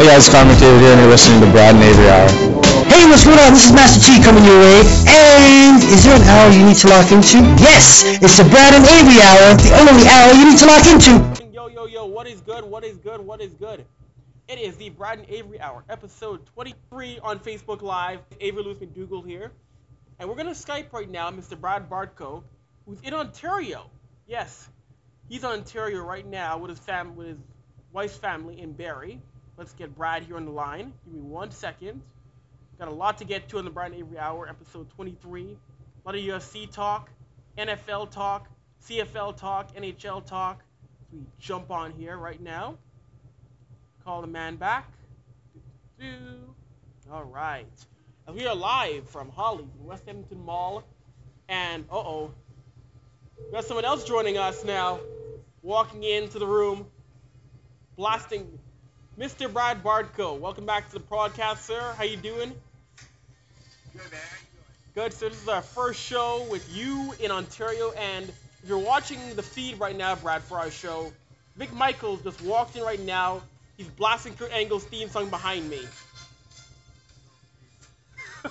Hey guys, Connor McDavid here, and you're listening to Brad and Avry Hour. Hey, what's going on? This is Master T coming your way. And is there an hour you need to lock into? Yes, it's the Brad and Avry Hour, the only hour you need to lock into. Yo, yo, yo, what is good? What is good? What is good? It is the Brad and Avry Hour, episode 23 on Facebook Live. Avry Lewis McDougal here. And we're going to Skype right now Mr. Brad Bartko, who's in Ontario. Yes, he's in Ontario right now with his fam- with his wife's family in Barrie. Let's get Brad here on the line. Give me one second. Got a lot to get to in the Brad and Avry Hour, episode 23. A lot of UFC talk, NFL talk, CFL talk, NHL talk. So we jump on here right now. Call the man back. All right. We are live from Holly, West Edmonton Mall. And, uh-oh, we got someone else joining us now. Walking into the room, blasting Mr. Brad Bartko. Welcome back to the podcast, sir. How you doing? Good, man. Good. So this is our first show with you in Ontario, and if you're watching the feed right now, Brad, for our show, Vic Michaels just walked in right now. He's blasting Kurt Angle's theme song behind me.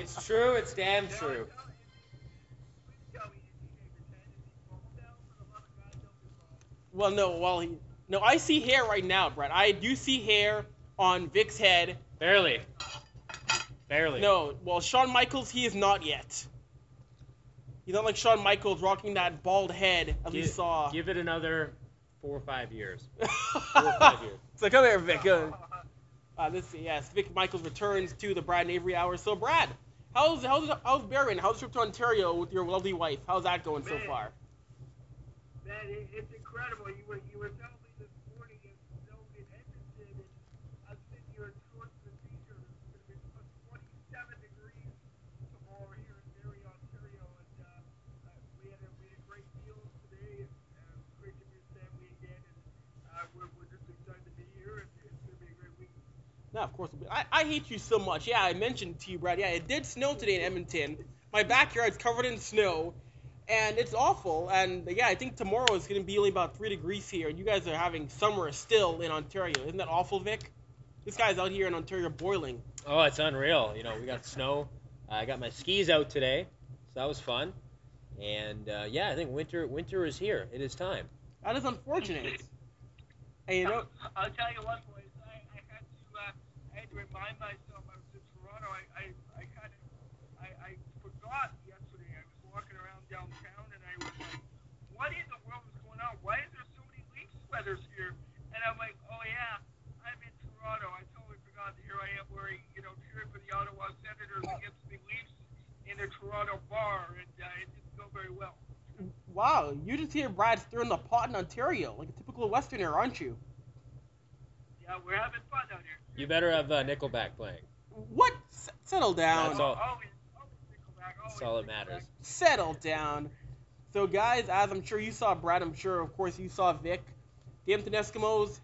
It's true. It's damn true. well, no, well, he, no, I see hair right now, Brad. I do see hair on Vic's head. Barely. Barely. No, well, Shawn Michaels, he is not yet. He's not like Shawn Michaels rocking that bald head as we Give, saw. give it another four or five years. Four or five years. so come here, Vic. Uh, uh, let's see. Yes, Vic Michaels returns to the Brad and Avry Hour. So, Brad, how's how's how's Barrie? How's the trip to Ontario with your lovely wife? How's that going so far? Man, it's incredible. You were you were telling me this morning it snowed in Edmonton, and I'm sitting here in shorts and t-shirt. It's going to be plus 27 degrees tomorrow here in Barrie, Ontario, and uh, uh, we had a we had a great meal today, and uh, it's great to be with family again, and uh, we're we're just excited to be here, and it's going to be a great week. No, of course. I, I hate you so much. Yeah, I mentioned to you, Brad. Yeah, it did snow today in Edmonton. My backyard's covered in snow, and it's awful. And yeah, I think tomorrow is going to be only about three degrees here, and you guys are having summer still in Ontario. Isn't that awful, Vic? This guy's out here in Ontario boiling. Oh, it's unreal. You know, we got snow. I got my skis out today, so that was fun. And uh, yeah, I think winter winter is here. It is time. That is unfortunate. And you know, I'll tell you what, boys. I, I had to uh, I had to remind myself I was in Toronto. I I, I kind of I, I forgot yesterday. I was walking around downtown and I was like, what in the world is going on? Why is there so many leaf sweaters here? And I'm like, oh yeah, I'm in Toronto. I totally forgot that here I am wearing you know cheering for the Ottawa Senators against the Leafs in a Toronto bar, and uh, it didn't go very well. wow, you just hear Brad stirring the pot in Ontario, like a typical Westerner, aren't you? Yeah, we're having fun out here. You better have uh, Nickelback playing. What? S- settle down. That's all. Always, always Nickelback, always That's all that matters. settle down. So, guys, as I'm sure you saw, Brad, I'm sure, of course, you saw Vic. The Edmonton Eskimos,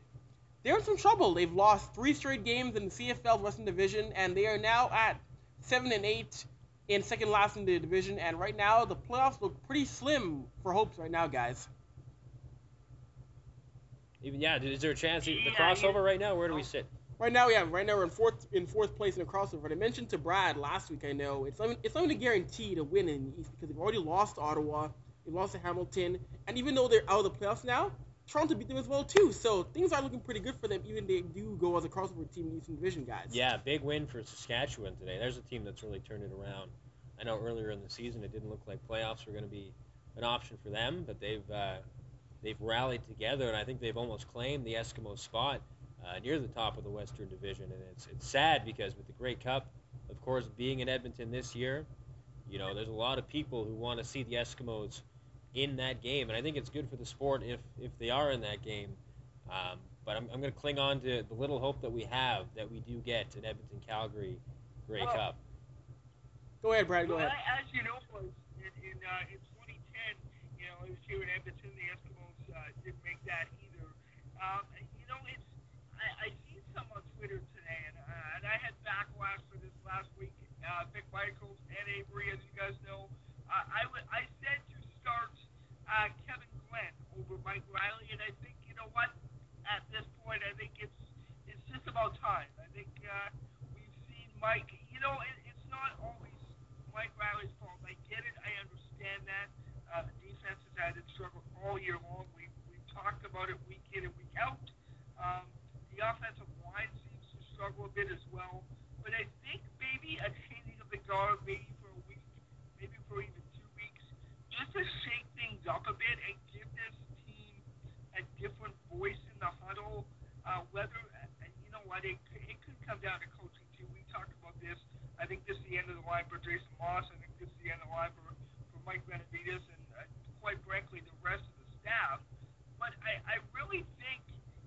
they're in some trouble. They've lost three straight games in the CFL Western Division, and they are now at seven and eight in second last in the division. And right now, the playoffs look pretty slim for hopes right now, guys. Even yeah, is there a chance the Yeah, crossover right now? Where do we Oh. sit? Right now, yeah, right now we're in fourth in fourth place in the crossover. I mentioned to Brad last week. I know it's not, it's a guarantee to win in the East because they've already lost to Ottawa, they lost to Hamilton, and even though they're out of the playoffs now, Toronto beat them as well too. So things are looking pretty good for them, even they do go as a crossover team in the Eastern Division, guys. Yeah, big win for Saskatchewan today. There's a team that's really turned it around. I know earlier in the season it didn't look like playoffs were going to be an option for them, but they've uh, they've rallied together, and I think they've almost claimed the Eskimo spot uh, near the top of the Western Division. And it's it's sad because with the Grey Cup, of course, being in Edmonton this year, you know, there's a lot of people who want to see the Eskimos in that game, and I think it's good for the sport if if they are in that game. Um, but I'm, I'm going to cling on to the little hope that we have that we do get an Edmonton Calgary Grey Oh. Cup. Go ahead, Brad. Go Well, ahead. I- as you know, boys, in in, uh, in 2010, you know, it was here in Edmonton. The Eskimos uh, didn't make that either. Um, and, you know, it's I, I seen some on Twitter today, and, uh, and I had backlash for this last week. Uh, Vic Michaels and Avry, as you guys know, uh, I would I said to start uh, Kevin Glenn over Mike Reilly, and I think you know what? At this point, I think it's it's about time. I think uh, we've seen Mike. You know, it, it's not always Mike Reilly's fault. I get it. I understand that. Uh, the defense has had its struggles all year long. We we've talked about it week in and week out. Um, the offensive line seems to struggle a bit as well. But I think maybe a changing of the guard, maybe for a week, maybe for even two weeks, just to shake things up a bit and give this team a different voice in the huddle. Uh, whether, and you know what, it, it could come down to coaching too. We talked about this. I think this is the end of the line for Jason Maas. I think this is the end of the line for, for Mike Benevides and, uh, quite frankly, the rest of the staff. But I, I really think,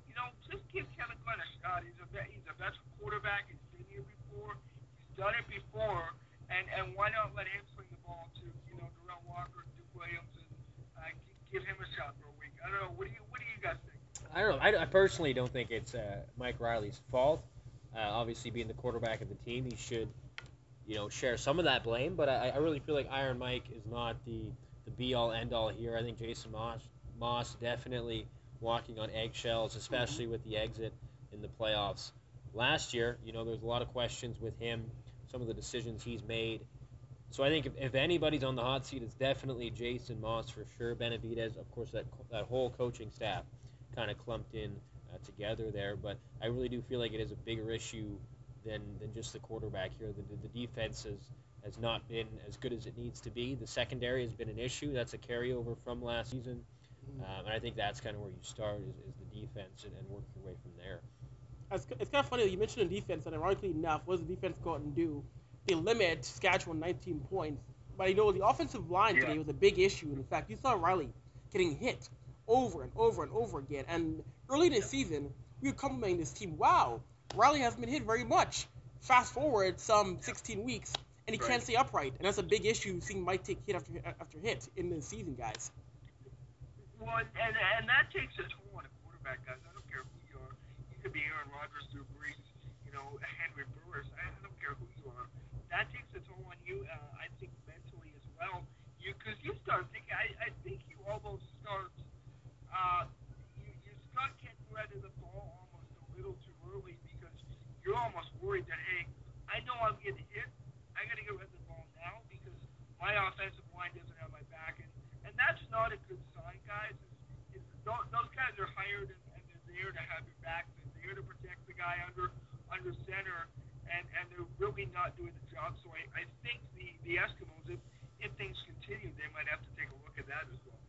you know, just give Kevin Glenn a shot. He's a vet, he's a veteran quarterback. He's been here before. He's done it before. And and why not let him swing the ball to, you know, Derel Walker, Duke Williams, and uh, gi- give him a shot for a week. I don't know. What do you What do you guys think? I. I, personally don't think it's uh, Mike Reilly's fault. Uh, obviously, being the quarterback of the team, he should, you know, share some of that blame. But I, I really feel like Iron Mike is not the the be all end all here. I think Jason Maas Maas definitely walking on eggshells, especially with the exit in the playoffs last year. You know, there's a lot of questions with him, some of the decisions he's made. So I think if, if anybody's on the hot seat, it's definitely Jason Maas for sure. Benevides, of course, that that whole coaching staff kind of clumped in uh, together there. But I really do feel like it is a bigger issue than than just the quarterback here. The, the, the defense has has not been as good as it needs to be. The secondary has been an issue. That's a carryover from last season. Um, and I think that's kind of where you start is, is the defense and, and work your way from there. It's, it's kind of funny that you mentioned the defense, and ironically enough, what does the defense go out and do? They limit Saskatchewan 19 points. But you know, the offensive line today was a big issue. In fact, you saw Reilly getting hit over and over and over again. And early this season, we were complimenting this team. Wow, Reilly hasn't been hit very much. Fast forward some 16 weeks, and he Right. can't stay upright. And that's a big issue, seeing Mike take hit after after hit in the season, guys. Well, and and that takes a toll on a quarterback, guys. I don't care who you are. You could be Aaron Rodgers, Drew Brees, you know, Henry Burris. I don't care who you are. That takes a toll on you. Uh, I think mentally as well. You because you start thinking. I, I think you almost start. Uh, you, you start getting rid of the ball almost a little too early because you're almost worried that hey, I know I'm getting hit. I got to get rid of the ball now because my offensive line doesn't have my back, and and that's not a good sign, guys. Is, is those, those guys are hired and, and they're there to have your back. They're there to protect the guy under under center, and and they're really not doing the job. So I, I think the the Eskimos, if if things continue, they might have to take a look at that as well.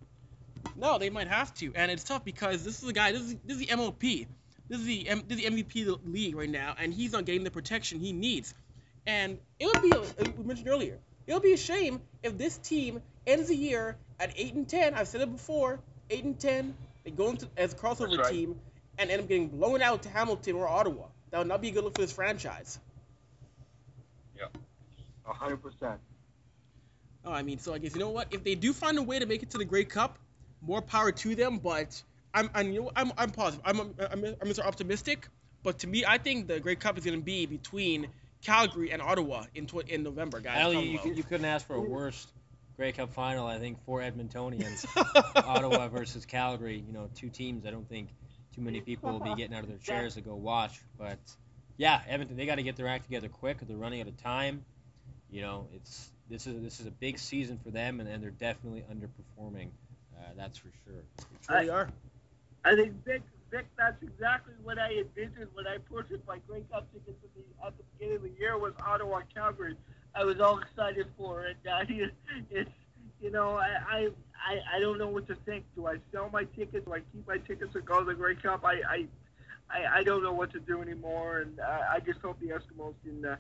No, they might have to, and it's tough because this is the guy. This is this is the MOP. This is the M, this is the MVP of the league right now, and he's not getting the protection he needs. And it would be, as we mentioned earlier, it would be a shame if this team ends the year at eight and ten. I've said it before, eight and ten. They go into as a crossover right. team and end up getting blown out to Hamilton or Ottawa. That would not be a good look for this franchise. A hundred percent. Oh, I mean, so I guess you know what? If they do find a way to make it to the Grey Cup, more power to them. But I'm, I'm, you know, I'm, I'm positive. I'm, I'm, I'm, I'm Mr. Optimistic. But to me, I think the Grey Cup is going to be between Calgary and Ottawa in tw- in November, guys. You, you couldn't ask for a worse Grey Cup final, I think, for Edmontonians. Ottawa versus Calgary, you know, two teams I don't think too many people will be getting out of their chairs to go watch. But yeah, Edmonton, they got to get their act together quick. They're running out of time. You know, it's this is this is a big season for them, and, and they're definitely underperforming. Uh, that's for sure. They really are. I think Vic, Vic, that's exactly what I envisioned when I purchased my Grey Cup tickets at the, at the beginning of the year was Ottawa Calgary. I was all excited for it. Uh, it's you know I, I I I don't know what to think. Do I sell my tickets? Do I keep my tickets and go to the Grey Cup? I I I, I don't know what to do anymore, and uh, I just hope the Eskimos can uh,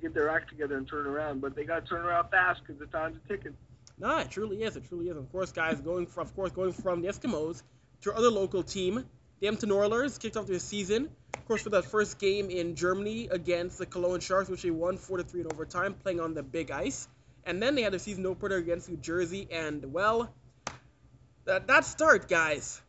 get their act together and turn around. But they got to turn around fast because the time's a ticking. No, it truly is. It truly is. Of course, guys, going from, of course, going from the Eskimos to our other local team, the Edmonton Oilers, kicked off their season. Of course, for that first game in Germany against the Cologne Sharks, which they won 4 to 3 in overtime, playing on the big ice. And then they had a season opener against New Jersey, and well, that that start, guys.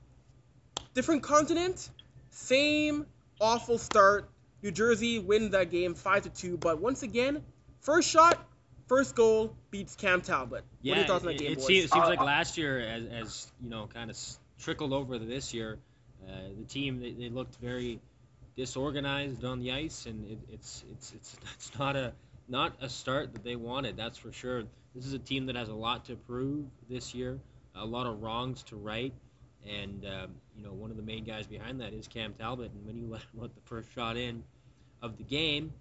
Different continent, same awful start. New Jersey wins that game 5 to 2, but once again, first shot, first goal beats Cam Talbot. Yeah, what are your thoughts on it, that game, it boys? seems, seems Uh, like uh, last year, as, as you know, kind of trickled over to this year. Uh, the team they, they looked very disorganized on the ice, and it, it's it's it's it's not a not a start that they wanted. That's for sure. This is a team that has a lot to prove this year, a lot of wrongs to right, and um, you know one of the main guys behind that is Cam Talbot. And when you let him let the first shot in of the game,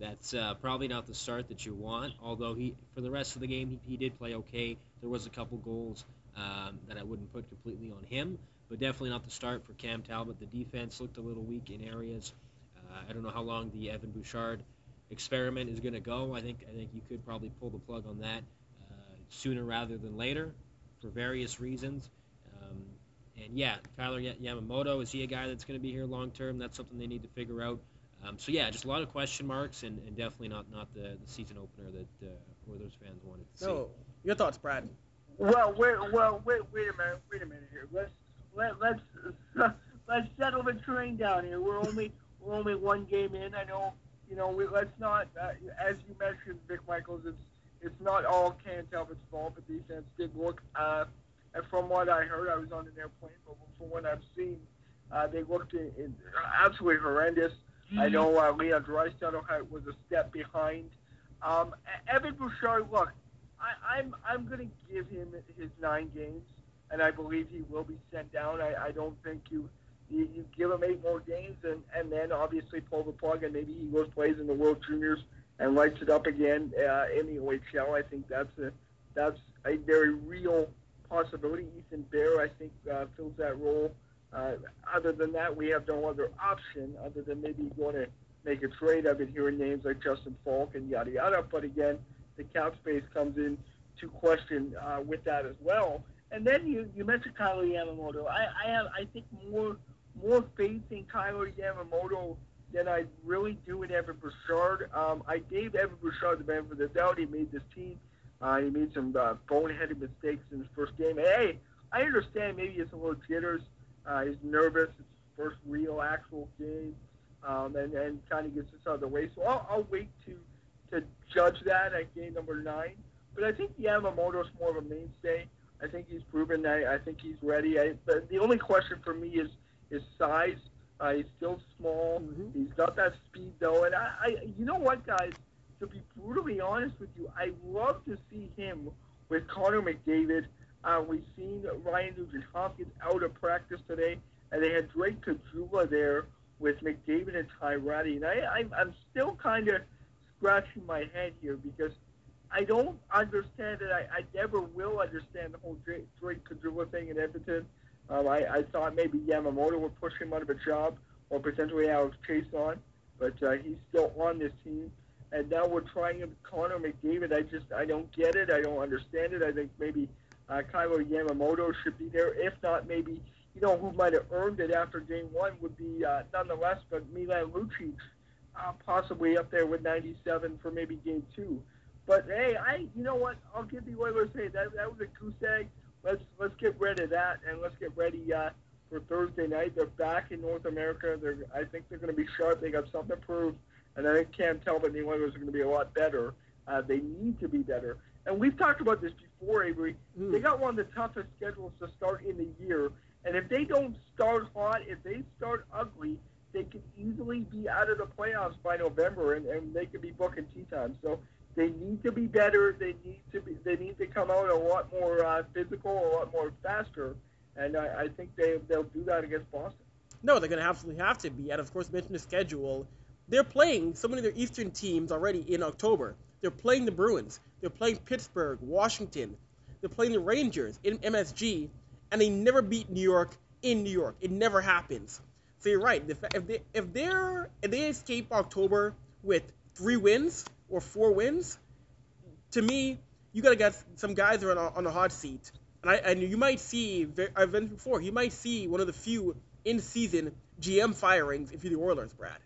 that's uh, probably not the start that you want. Although he, for the rest of the game, he, he did play okay. There was a couple goals um, that I wouldn't put completely on him, but definitely not the start for Cam Talbot. The defense looked a little weak in areas. Uh, I don't know how long the Evan Bouchard experiment is going to go. I think I think you could probably pull the plug on that uh, sooner rather than later for various reasons. Um, and yeah, Kailer Yamamoto is he a guy that's going to be here long term? That's something they need to figure out. Um, so yeah, just a lot of question marks, and, and definitely not not the, the season opener that uh, Oilers fans wanted to see. So, your thoughts, Brad? Well, wait, well, wait, wait a minute, wait a minute here. Let's let let's let's settle the train down here. We're only we're only one game in. I know, you know. We, let's not, uh, as you mentioned, Vic Michaels. It's it's not all Cam Talbot's fault. The defense did look, uh, and from what I heard, I was on an airplane, but from what I've seen, uh, they looked in, in absolutely horrendous. Mm-hmm. I know uh, Leon Draisaitl was a step behind. Um, Evan Bouchard, look, I, I'm I'm going to give him his nine games, and I believe he will be sent down. I, I don't think you, you you give him eight more games, and and then obviously pull the plug, and maybe he goes plays in the World Juniors and lights it up again uh, in the OHL. I think that's a that's a very real possibility. Ethan Bear, I think, uh, fills that role. Uh, other than that, we have no other option other than maybe going to make a trade. I've been hearing names like Justin Faulk and yada yada, but again, the cap space comes in to question uh, with that as well. And then you, you mentioned Kailer Yamamoto. I, I have I think more more faith in Kailer Yamamoto than I really do in Evan Bouchard. Um, I gave Evan Bouchard the benefit of the doubt. He made this team. Uh, he made some uh, boneheaded mistakes in his first game. Hey, I understand maybe it's a little jitters. Uh, he's nervous. It's his first real actual game, um, and and kind of gets this out of the way. So I'll, I'll wait to to judge that at game number nine. But I think Yamamoto's more of a mainstay. I think he's proven that. I think he's ready. I, but the only question for me is his size. Uh, he's still small. Mm-hmm. He's got that speed though, and I, I, you know what, guys? To be brutally honest with you, I love to see him with Connor McDavid. Uh, we've seen Ryan Nugent Hopkins out of practice today, and they had Drake Caggiula there with McDavid and Ty Rattie. And I, I, I'm still kind of scratching my head here because I don't understand it. I, I never will understand the whole Drake, Drake Caggiula thing in Edmonton. Um, I, I thought maybe Yamamoto would push him out of a job or potentially Alex Chiasson, but uh, he's still on this team. And now we're trying him, Connor McDavid. I just I don't get it. I don't understand it. I think maybe uh, Yamamoto should be there. If not, maybe you know who might have earned it after game one would be uh, nonetheless, but Milan Lucic uh, possibly up there with 97 for maybe game two. But hey, I you know what? I'll give the Oilers hey that that was a goose egg. Let's let's get rid of that and let's get ready uh, for Thursday night. They're back in North America. They're I think they're going to be sharp. They got something to prove, and I Cam Talbot and the Oilers are going to be a lot better. Uh, they need to be better. And we've talked about this before, Avry. Mm. They got one of the toughest schedules to start in the year. And if they don't start hot, if they start ugly, they could easily be out of the playoffs by November, and, and they could be booking tea time. So they need to be better. They need to be. They need to come out a lot more uh, physical, a lot more faster, and I, I think they they'll do that against Boston. No, they're going to absolutely have to be. And of course, mention the schedule. They're playing so many of their Eastern teams already in October. They're playing the Bruins. They're playing Pittsburgh, Washington. They're playing the Rangers in MSG, and they never beat New York in New York. It never happens. So you're right. If they if they're if they escape October with three wins or four wins, to me, you gotta get some guys are on, a, on the hot seat, and I and you might see I've been before. You might see one of the few in season GM firings if you're the Oilers, Brad.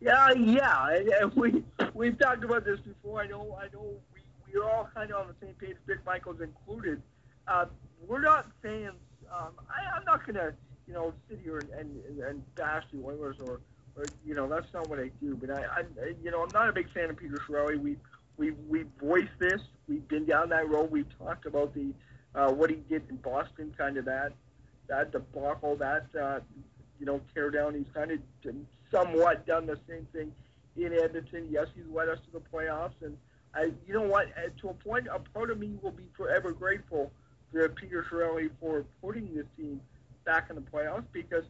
Yeah, yeah, and we we've talked about this before. I know, I know, we we're all kind of on the same page, Vic Michaels included. Uh, we're not fans. Um, I, I'm not gonna you know, sit here and, and, and bash the Oilers or, or, you know, that's not what I do. But I, I, you know, I'm not a big fan of Peter Chiarelli. We, we, we voiced this. We've been down that road. We've talked about the, uh, what he did in Boston, kind of that, that debacle, that, uh, you know, tear down. He's kind of somewhat done the same thing in Edmonton. Yes, he's led us to the playoffs, and I, you know what? To a point, a part of me will be forever grateful to Peter Chiarelli for putting this team back in the playoffs because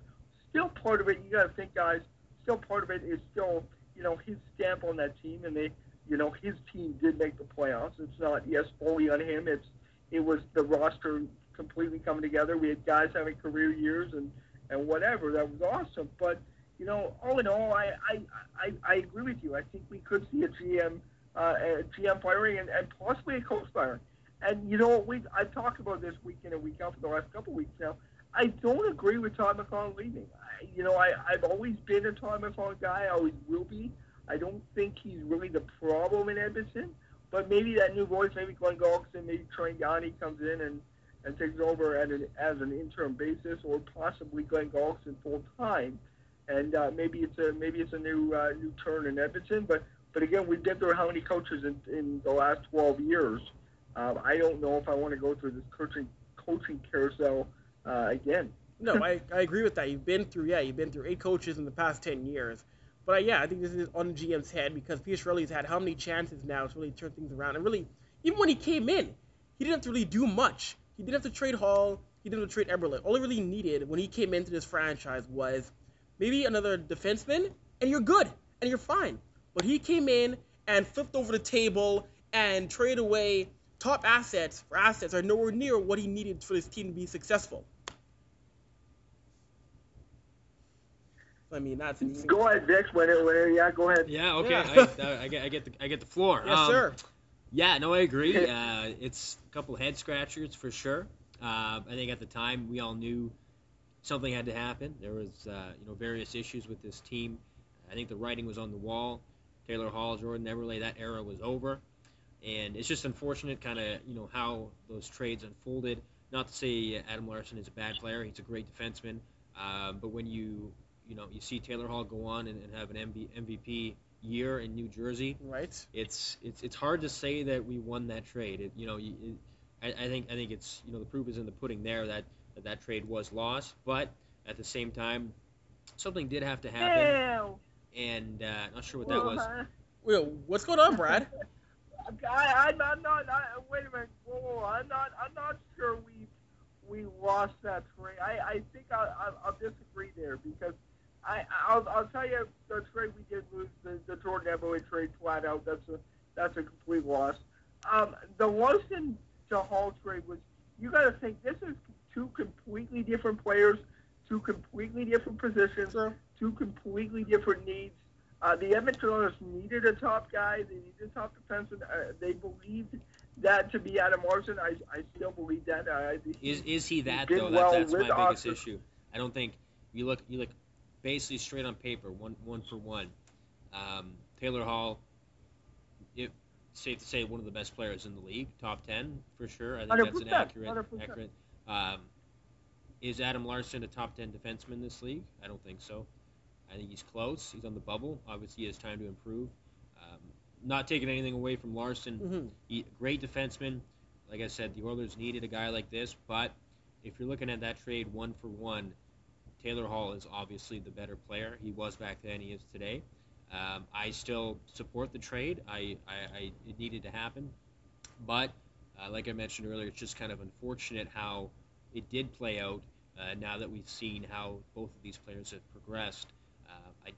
still part of it. You got to think, guys. Still part of it is still, you know, his stamp on that team, and they, you know, his team did make the playoffs. It's not yes fully on him. It's it was the roster completely coming together. We had guys having career years and and whatever. That was awesome. But you know, all in all, I I, I, I agree with you. I think we could see a GM uh, a GM firing and, and possibly a coach firing. And you know, we I've talked about this week in and week out for the last couple of weeks now. I don't agree with Todd McLellan leaving. I, you know, I, I've always been a Todd McLellan guy. I always will be. I don't think he's really the problem in Edmonton. But maybe that new voice, maybe Glen Gulutzan, maybe Troy Yawney comes in and, and takes over at an, as an interim basis, or possibly Glen Gulutzan full time. And uh, maybe it's a maybe it's a new uh, new turn in Edmonton. But but again, we've been through how many coaches in, in the last 12 years. Um, I don't know if I want to go through this coaching coaching carousel uh, again. No, I, I agree with that. You've been through yeah, you've been through eight coaches in the past ten years. But uh, yeah, I think this is on GM's head because Peter Chiarelli's had how many chances now to really turn things around. And really, even when he came in, he didn't have to really do much. He didn't have to trade Hall. He didn't have to trade Eberle. All he really needed when he came into this franchise was maybe another defenseman, and you're good and you're fine. But he came in and flipped over the table and traded away top assets for assets are nowhere near what he needed for this team to be successful. I mean, that's an easy. Go ahead, Vic. When it, when it, yeah, go ahead. Yeah, okay. Yeah. I, I, get, I get the I get the floor. Yes, Um, sir. Yeah, no, I agree. Uh, it's a couple head scratchers for sure. Uh, I think at the time we all knew something had to happen. There was uh, you know various issues with this team. I think the writing was on the wall. Taylor Hall, Jordan Eberle, that era was over, and it's just unfortunate, kind of you know how those trades unfolded. Not to say Adam Larsson is a bad player; he's a great defenseman. Um, but when you you know you see Taylor Hall go on and, and have an MB, MVP year in New Jersey, Right. it's it's it's hard to say that we won that trade. It, you know, it, I, I think I think it's you know the proof is in the pudding there that that, that trade was lost. But at the same time, something did have to happen, and uh, not sure what that was. Wait, what's going on, Brad? I, I'm not, I'm not I, wait a minute. Whoa, whoa, I'm not, I'm not sure we we lost that trade. I, I think I, I, I'll disagree there because I, I'll, I'll tell you the trade we did lose the, the Jordan Eberle trade flat out. That's a that's a complete loss. Um, the Larsson to Hall trade was you got to think this is two completely different players, two completely different positions Sure. two completely different needs. Uh, the Edmonton Oilers needed a top guy. They needed a top defenseman. Uh, they believed that to be Adam Larsson. I, I still believe that. I, he- Is is he that did though? well That, that's my biggest Oscar. issue. I don't think you look you look basically straight on paper, one one for one. Um, Taylor Hall, it, safe to say one of the best players in the league, top ten for sure. I think that's an accurate 100%. accurate. Um, is Adam Larsson a top ten defenseman in this league? I don't think so. I think he's close. He's on the bubble. Obviously, he has time to improve. Um, not taking anything away from Larsson. hmm He, great defenseman. Like I said, the Oilers needed a guy like this. But if you're looking at that trade one for one, Taylor Hall is obviously the better player. He was back then. He is today. Um, I still support the trade. I, I, I it needed to happen, but uh, like I mentioned earlier, it's just kind of unfortunate how it did play out. Uh, now that we've seen how both of these players have progressed, uh, I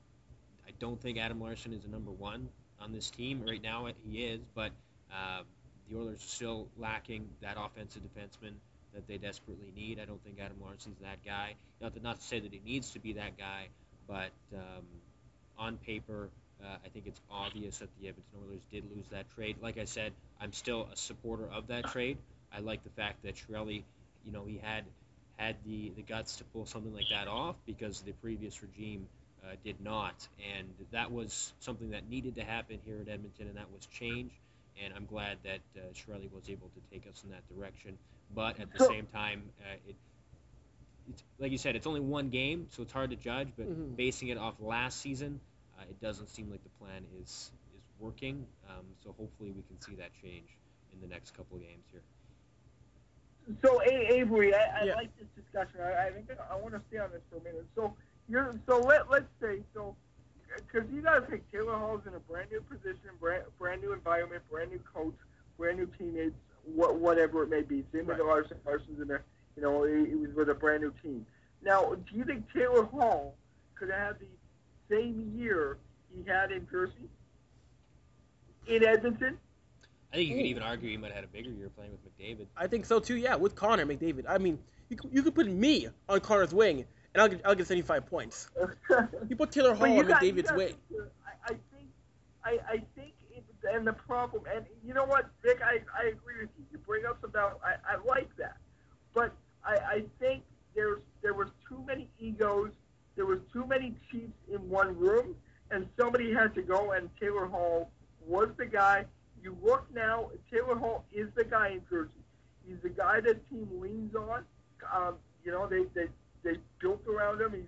I don't think Adam Larsson is a number one on this team right now. He is, but uh, the Oilers are still lacking that offensive defenseman that they desperately need. I don't think Adam Larsson's that guy. Not to, not to say that he needs to be that guy, but um, on paper, uh, I think it's obvious that the Edmonton Oilers did lose that trade. Like I said, I'm still a supporter of that trade. I like the fact that Chiarelli, you know, he had had the, the guts to pull something like that off because the previous regime uh, did not. And that was something that needed to happen here at Edmonton, and that was change. And I'm glad that uh, Chiarelli was able to take us in that direction. But at the same time, uh, it, it's, like you said, it's only one game, so it's hard to judge. But Mhm. basing it off last season, uh, it doesn't seem like the plan is is working. Um, so hopefully we can see that change in the next couple of games here. So, A- Avry, I, I Yeah. like this discussion. I, I think I want to stay on this for a minute. So, you're so let let's say so because you got to think Taylor Hall's in a brand new position, brand, brand new environment, brand new coach, brand new teammates, what, whatever it may be. Same with Right. Larsson. Larsson's in there. you know he, he was with a brand new team. Now, do you think Taylor Hall could have the same year he had in Jersey, in Edmonton? I think you could even argue he might have had a bigger year playing with McDavid. I think so too. Yeah, with Connor McDavid. I mean, you could, you could put me on Connor's wing, and I'll get I'll get 75 points. You put Taylor Hall But you on got- you McDavid's got- wing. I, I think, I, I think, it, and the problem, and you know what, Vic, I, I agree with you. You bring up some about, I, I like that, but I, I think there's there was too many egos, there was too many chiefs in one room, and somebody had to go, and Taylor Hall was the guy. You look now, Taylor Hall is the guy in Jersey. He's the guy that team leans on. Um, you know, they, they they built around him. He's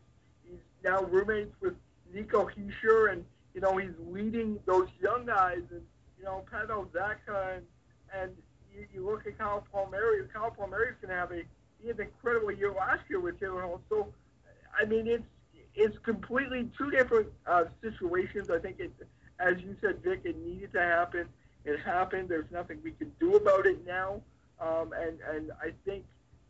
he's now roommates with Nico Hischier, and you know he's leading those young guys, and you know Pavel Zacha, and and you, you look at Kyle Palmieri. Kyle Palmieri's going to have a he had an incredible year last year with Taylor Hall. So, I mean, it's it's completely two different uh, situations. I think it, as you said, Vic, it needed to happen. It happened. There's nothing we can do about it now. Um, and and I think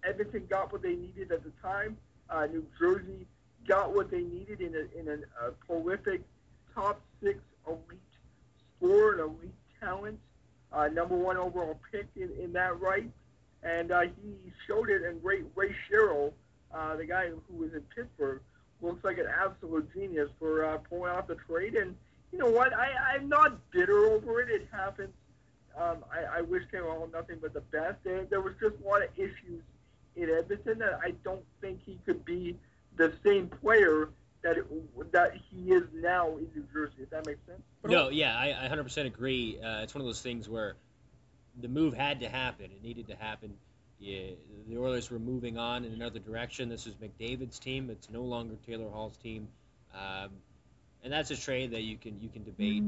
Edmonton got what they needed at the time. Uh, New Jersey got what they needed in a in a, a prolific top six elite scorer, elite talent, uh, number one overall pick in, in that right, and uh, he showed it. And Ray Ray Shero, uh, the guy who was in Pittsburgh, looks like an absolute genius for uh, pulling off the trade. And you know what? I, I'm not bitter over it. It happens. Um, I, I wish Taylor nothing but the best. There, there was just a lot of issues in Edmonton that I don't think he could be the same player that it, that he is now in New Jersey. If that makes sense. No, yeah, I, I 100% agree. Uh, it's one of those things where the move had to happen. It needed to happen. Yeah, the Oilers were moving on in another direction. This is McDavid's team. It's no longer Taylor Hall's team, um, and that's a trade that you can you can debate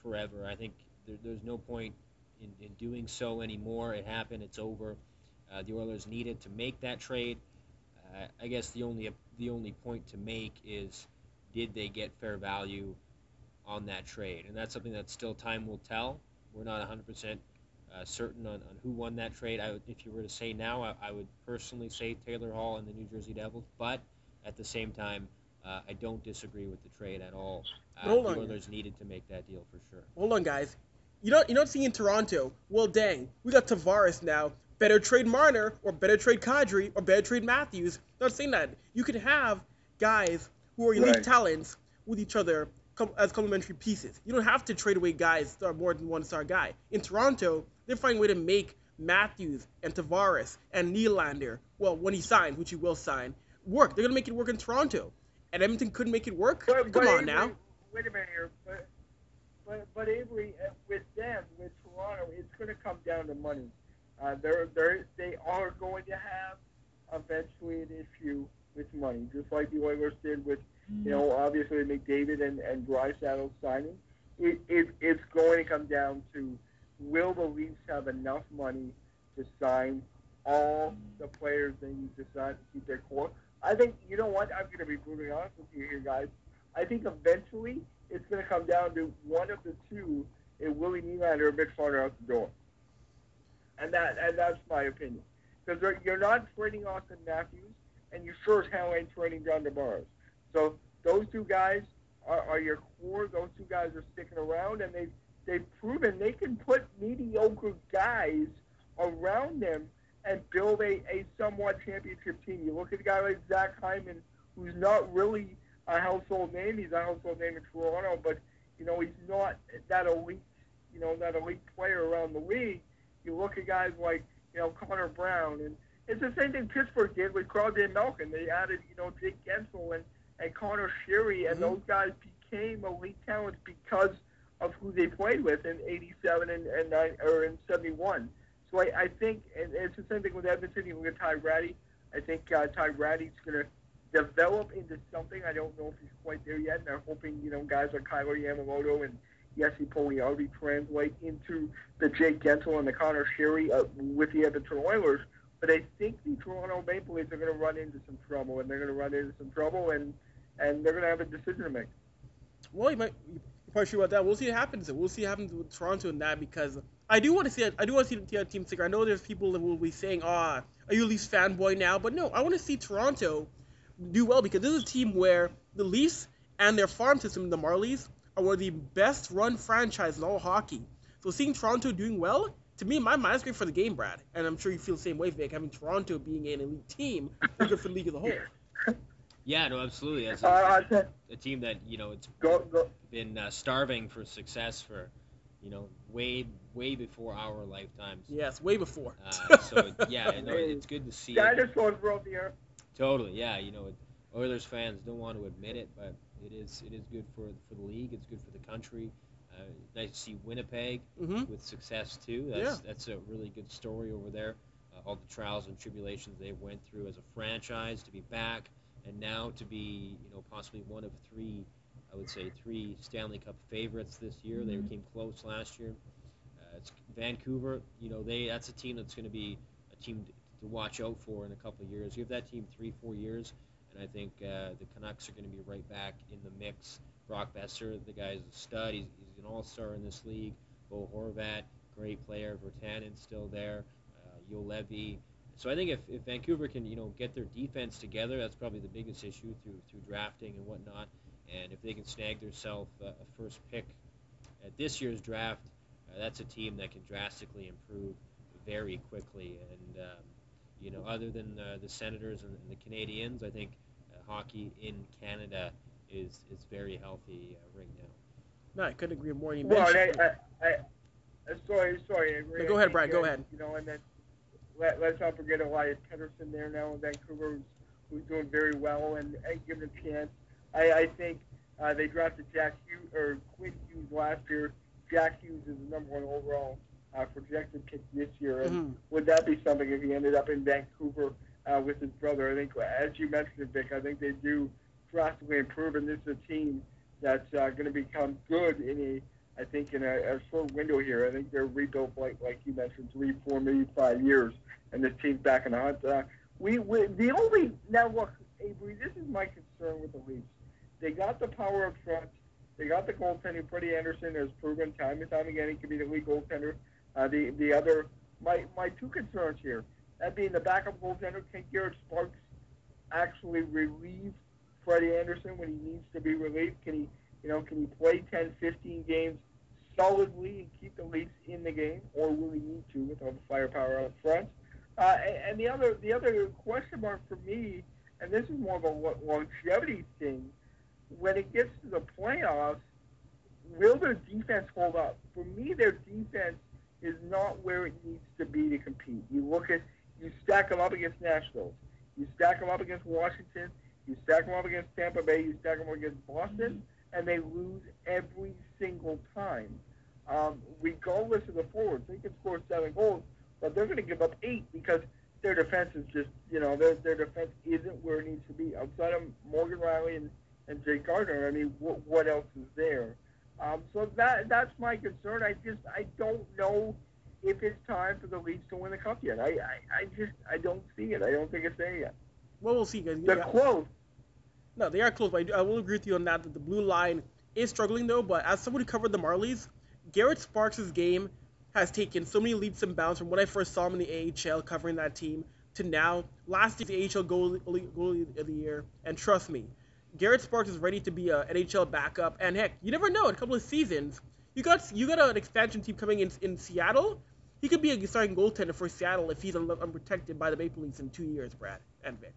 forever. I think there, there's no point in, in doing so anymore. It happened. It's over. Uh, the Oilers needed to make that trade. Uh, I guess the only the only point to make is did they get fair value on that trade, and that's something that still time will tell. We're not 100% uh, certain on, on who won that trade. I would, if you were to say now, I, I would personally say Taylor Hall and the New Jersey Devils, but at the same time, uh, I don't disagree with the trade at all. Uh, Hold the on. Oilers needed to make that deal for sure. Hold on, guys. You know, you know, seeing in Toronto. Well, dang, we got Tavares now. Better trade Marner, or better trade Kadri, or better trade Matthews. Not saying that. You can have guys who are elite Right. talents with each other com- as complementary pieces. You don't have to trade away guys that are more than one star guy. In Toronto, they're finding a way to make Matthews and Tavares and Nylander, well, when he signs, which he will sign, work. They're gonna make it work in Toronto. And Edmonton couldn't make it work. But, Come but on Avry, now. Wait a minute here. But, but, but Avry, uh, with them, with Toronto, it's going to come down to money. Uh, they're, they're, they are going to have eventually an issue with money, just like the Oilers did with, you know, obviously McDavid and, and Draisaitl signing. It, it, it's going to come down to will the Leafs have enough money to sign all the players they need to sign to keep their core? I think, you know what, I'm going to be brutally honest with you here, guys. I think eventually it's going to come down to one of the two, a Willie Nylander or Mitch Marner out the door. And that and that's my opinion. Because you're not trading Auston Matthews, and you sure as hell ain't trading John Tavares. So those two guys are, are your core. Those two guys are sticking around, and they've, they've proven they can put mediocre guys around them and build a, a somewhat championship team. You look at a guy like Zach Hyman, who's not really a household name. He's a household name in Toronto, but you know he's not that elite, you know, that elite player around the league. You look at guys like you know Connor Brown, and it's the same thing Pittsburgh did with Crosby and Malkin. They added you know Jake Guentzel and and Conor Sheary, and Mhm. those guys became elite talents because of who they played with in '87 and and nine, or in '71. So I, I think, and it's the same thing with Edmonton. You look at Ty Rattie. I think uh, Ty Rattie's going to develop into something. I don't know if he's quite there yet, and I'm hoping you know guys like Kailer Yamamoto and Jesse Puljujarvi translate into the Jake Guentzel and the Conor Sheary uh, with the Edmonton Oilers. But I think the Toronto Maple Leafs are going to run into some trouble, and they're going to run into some trouble. And and they're going to have a decision to make. Well, you might you probably sure about that. We'll see what happens. We'll see what happens with Toronto in that because I do want to see. I do want to see the team- sticker. I know there's people that will be saying, "Ah, are you a Leafs fanboy now?" But no, I want to see Toronto do well because this is a team where the Leafs and their farm system, the Marlies, are one of the best run franchises in all hockey. So seeing Toronto doing well, to me, in my mind, is great for the game, Brad. And I'm sure you feel the same way, Vic. Having Toronto being an elite team good for the league as a whole. Yeah, no, absolutely. As Uh, a, I a team that you know it's go, go. been uh, starving for success for you know way way before our lifetimes. Yes, way before. Uh, so yeah, no, it's good to see. it. Dinosaurs roam the earth. Totally, yeah. You know, Oilers fans don't want to admit it, but it is it is good for for the league. It's good for the country. Uh, nice to see Winnipeg hmm with success too. That's that's a really good story over there. Uh, all the trials and tribulations they went through as a franchise to be back, and now to be you know possibly one of three, I would say three Stanley Cup favorites this year. They came close last year. Uh, it's Vancouver. You know they that's a team that's going to be a team to, to watch out for in a couple of years. Give that team three four years, and I think uh, the Canucks are going to be right back in the mix. Brock Boeser, the guy's a stud. He's, he's an all-star in this league. Bo Horvat, great player. Virtanen's still there. Uh, Yo Levy. So I think if, if Vancouver can, you know, get their defense together, that's probably the biggest issue through through drafting and whatnot. And if they can snag themselves a, a first pick at this year's draft, uh, that's a team that can drastically improve very quickly. And um, you know, other than uh, the Senators and, and the Canadiens, I think uh, hockey in Canada is is very healthy uh, right now. No, I couldn't agree more. You Well, mentioned- I, I, I, uh, sorry, sorry. I agree. No, go ahead, think, Brad, go ahead. You know, and then let, let's not forget Elias Pettersson there now in Vancouver, who's, who's doing very well and, and given a chance. I, I think uh, they drafted Jack Hughes or Quinn Hughes last year. Jack Hughes is the number one overall uh, projected pick this year, and Mhm. would that be something if he ended up in Vancouver uh, with his brother? I think, as you mentioned, Vic, I think they do drastically improve, and this is a team that's uh, going to become good in a, I think, in a, a short window here. I think they're rebuilt like like you mentioned, three, four, maybe five years, and this team's back in the hunt. Uh, we, we the only now look, Avry, this is my concern with the Leafs. They got the power up front. They got the goaltender. Freddie Andersen has proven time and time again he can be the league goaltender. Uh, the the other my my two concerns here that being the backup goaltender can Garrett Sparks actually relieve Freddie Andersen when he needs to be relieved? Can he you know can he play 10, 15 games solidly and keep the Leafs in the game, or will he need to with all the firepower up front? Uh, and, and the other the other question mark for me, and this is more of a longevity thing, when it gets to the playoffs, will their defense hold up? For me, their defense is not where it needs to be to compete. You look at, you stack them up against Nashville, you stack them up against Washington, you stack them up against Tampa Bay, you stack them up against Boston, and they lose every single time. Um, regardless of the forwards, they can score seven goals, but they're going to give up eight because their defense is just, you know, their their defense isn't where it needs to be. Outside of Morgan Rielly and and Jake Gardiner, I mean, what what else is there? Um, so that that's my concern. I just I don't know if it's time for the Leafs to win the cup yet. I, I, I just I don't see it. I don't think it's there yet. Well, we'll see, guys. They're Yeah. close. No, they are close, but I, do, I will agree with you on that. That the blue line is struggling though. But as someone who covered the Marlies, Garrett Sparks' game has taken so many leaps and bounds from when I first saw him in the AHL covering that team to now. Last year's the AHL goalie, goalie of the year, and trust me, Garrett Sparks is ready to be a NHL backup. And heck, you never know. In a couple of seasons, you got you got an expansion team coming in in Seattle. He could be a starting goaltender for Seattle if he's un- unprotected by the Maple Leafs in two years, Brad and Vic.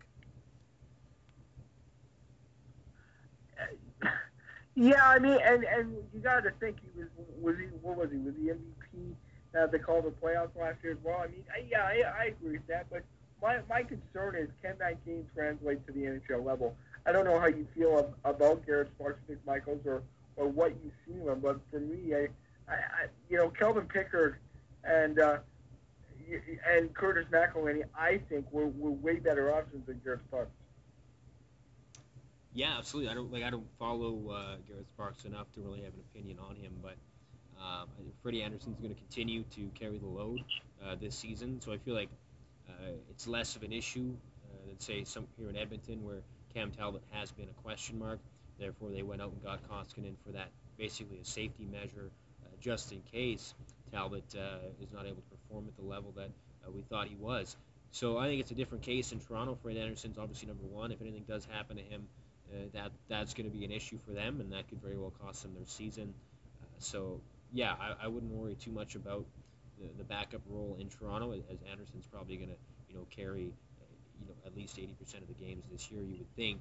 Yeah, I mean, and and you got to think he was was he what was he was he MVP uh, they called the playoffs last year as well. I mean, I, yeah, I, I agree with that, but my my concern is can that game translate to the NHL level? I don't know how you feel about Garrett Sparks, Vic Michaels, or or what you see him, but for me, I, I, I you know, Calvin Pickard and uh, and Curtis McElhinney, I think were, were way better options than Garrett Sparks. Yeah, absolutely. I don't like I don't follow uh, Garrett Sparks enough to really have an opinion on him, but um, I think Freddie Andersen's going to continue to carry the load uh, this season. So I feel like uh, it's less of an issue uh, than say some here in Edmonton where Cam Talbot has been a question mark. Therefore, they went out and got Koskinen for that, basically a safety measure, uh, just in case Talbot uh, is not able to perform at the level that we thought he was. So I think it's a different case in Toronto. Fred Andersen's obviously number one. If anything does happen to him, uh, that that's going to be an issue for them, and that could very well cost them their season. Uh, so yeah, I, I wouldn't worry too much about the, the backup role in Toronto, as Andersen's probably going to you know carry uh, you know at least 80% of the games this year. You would think.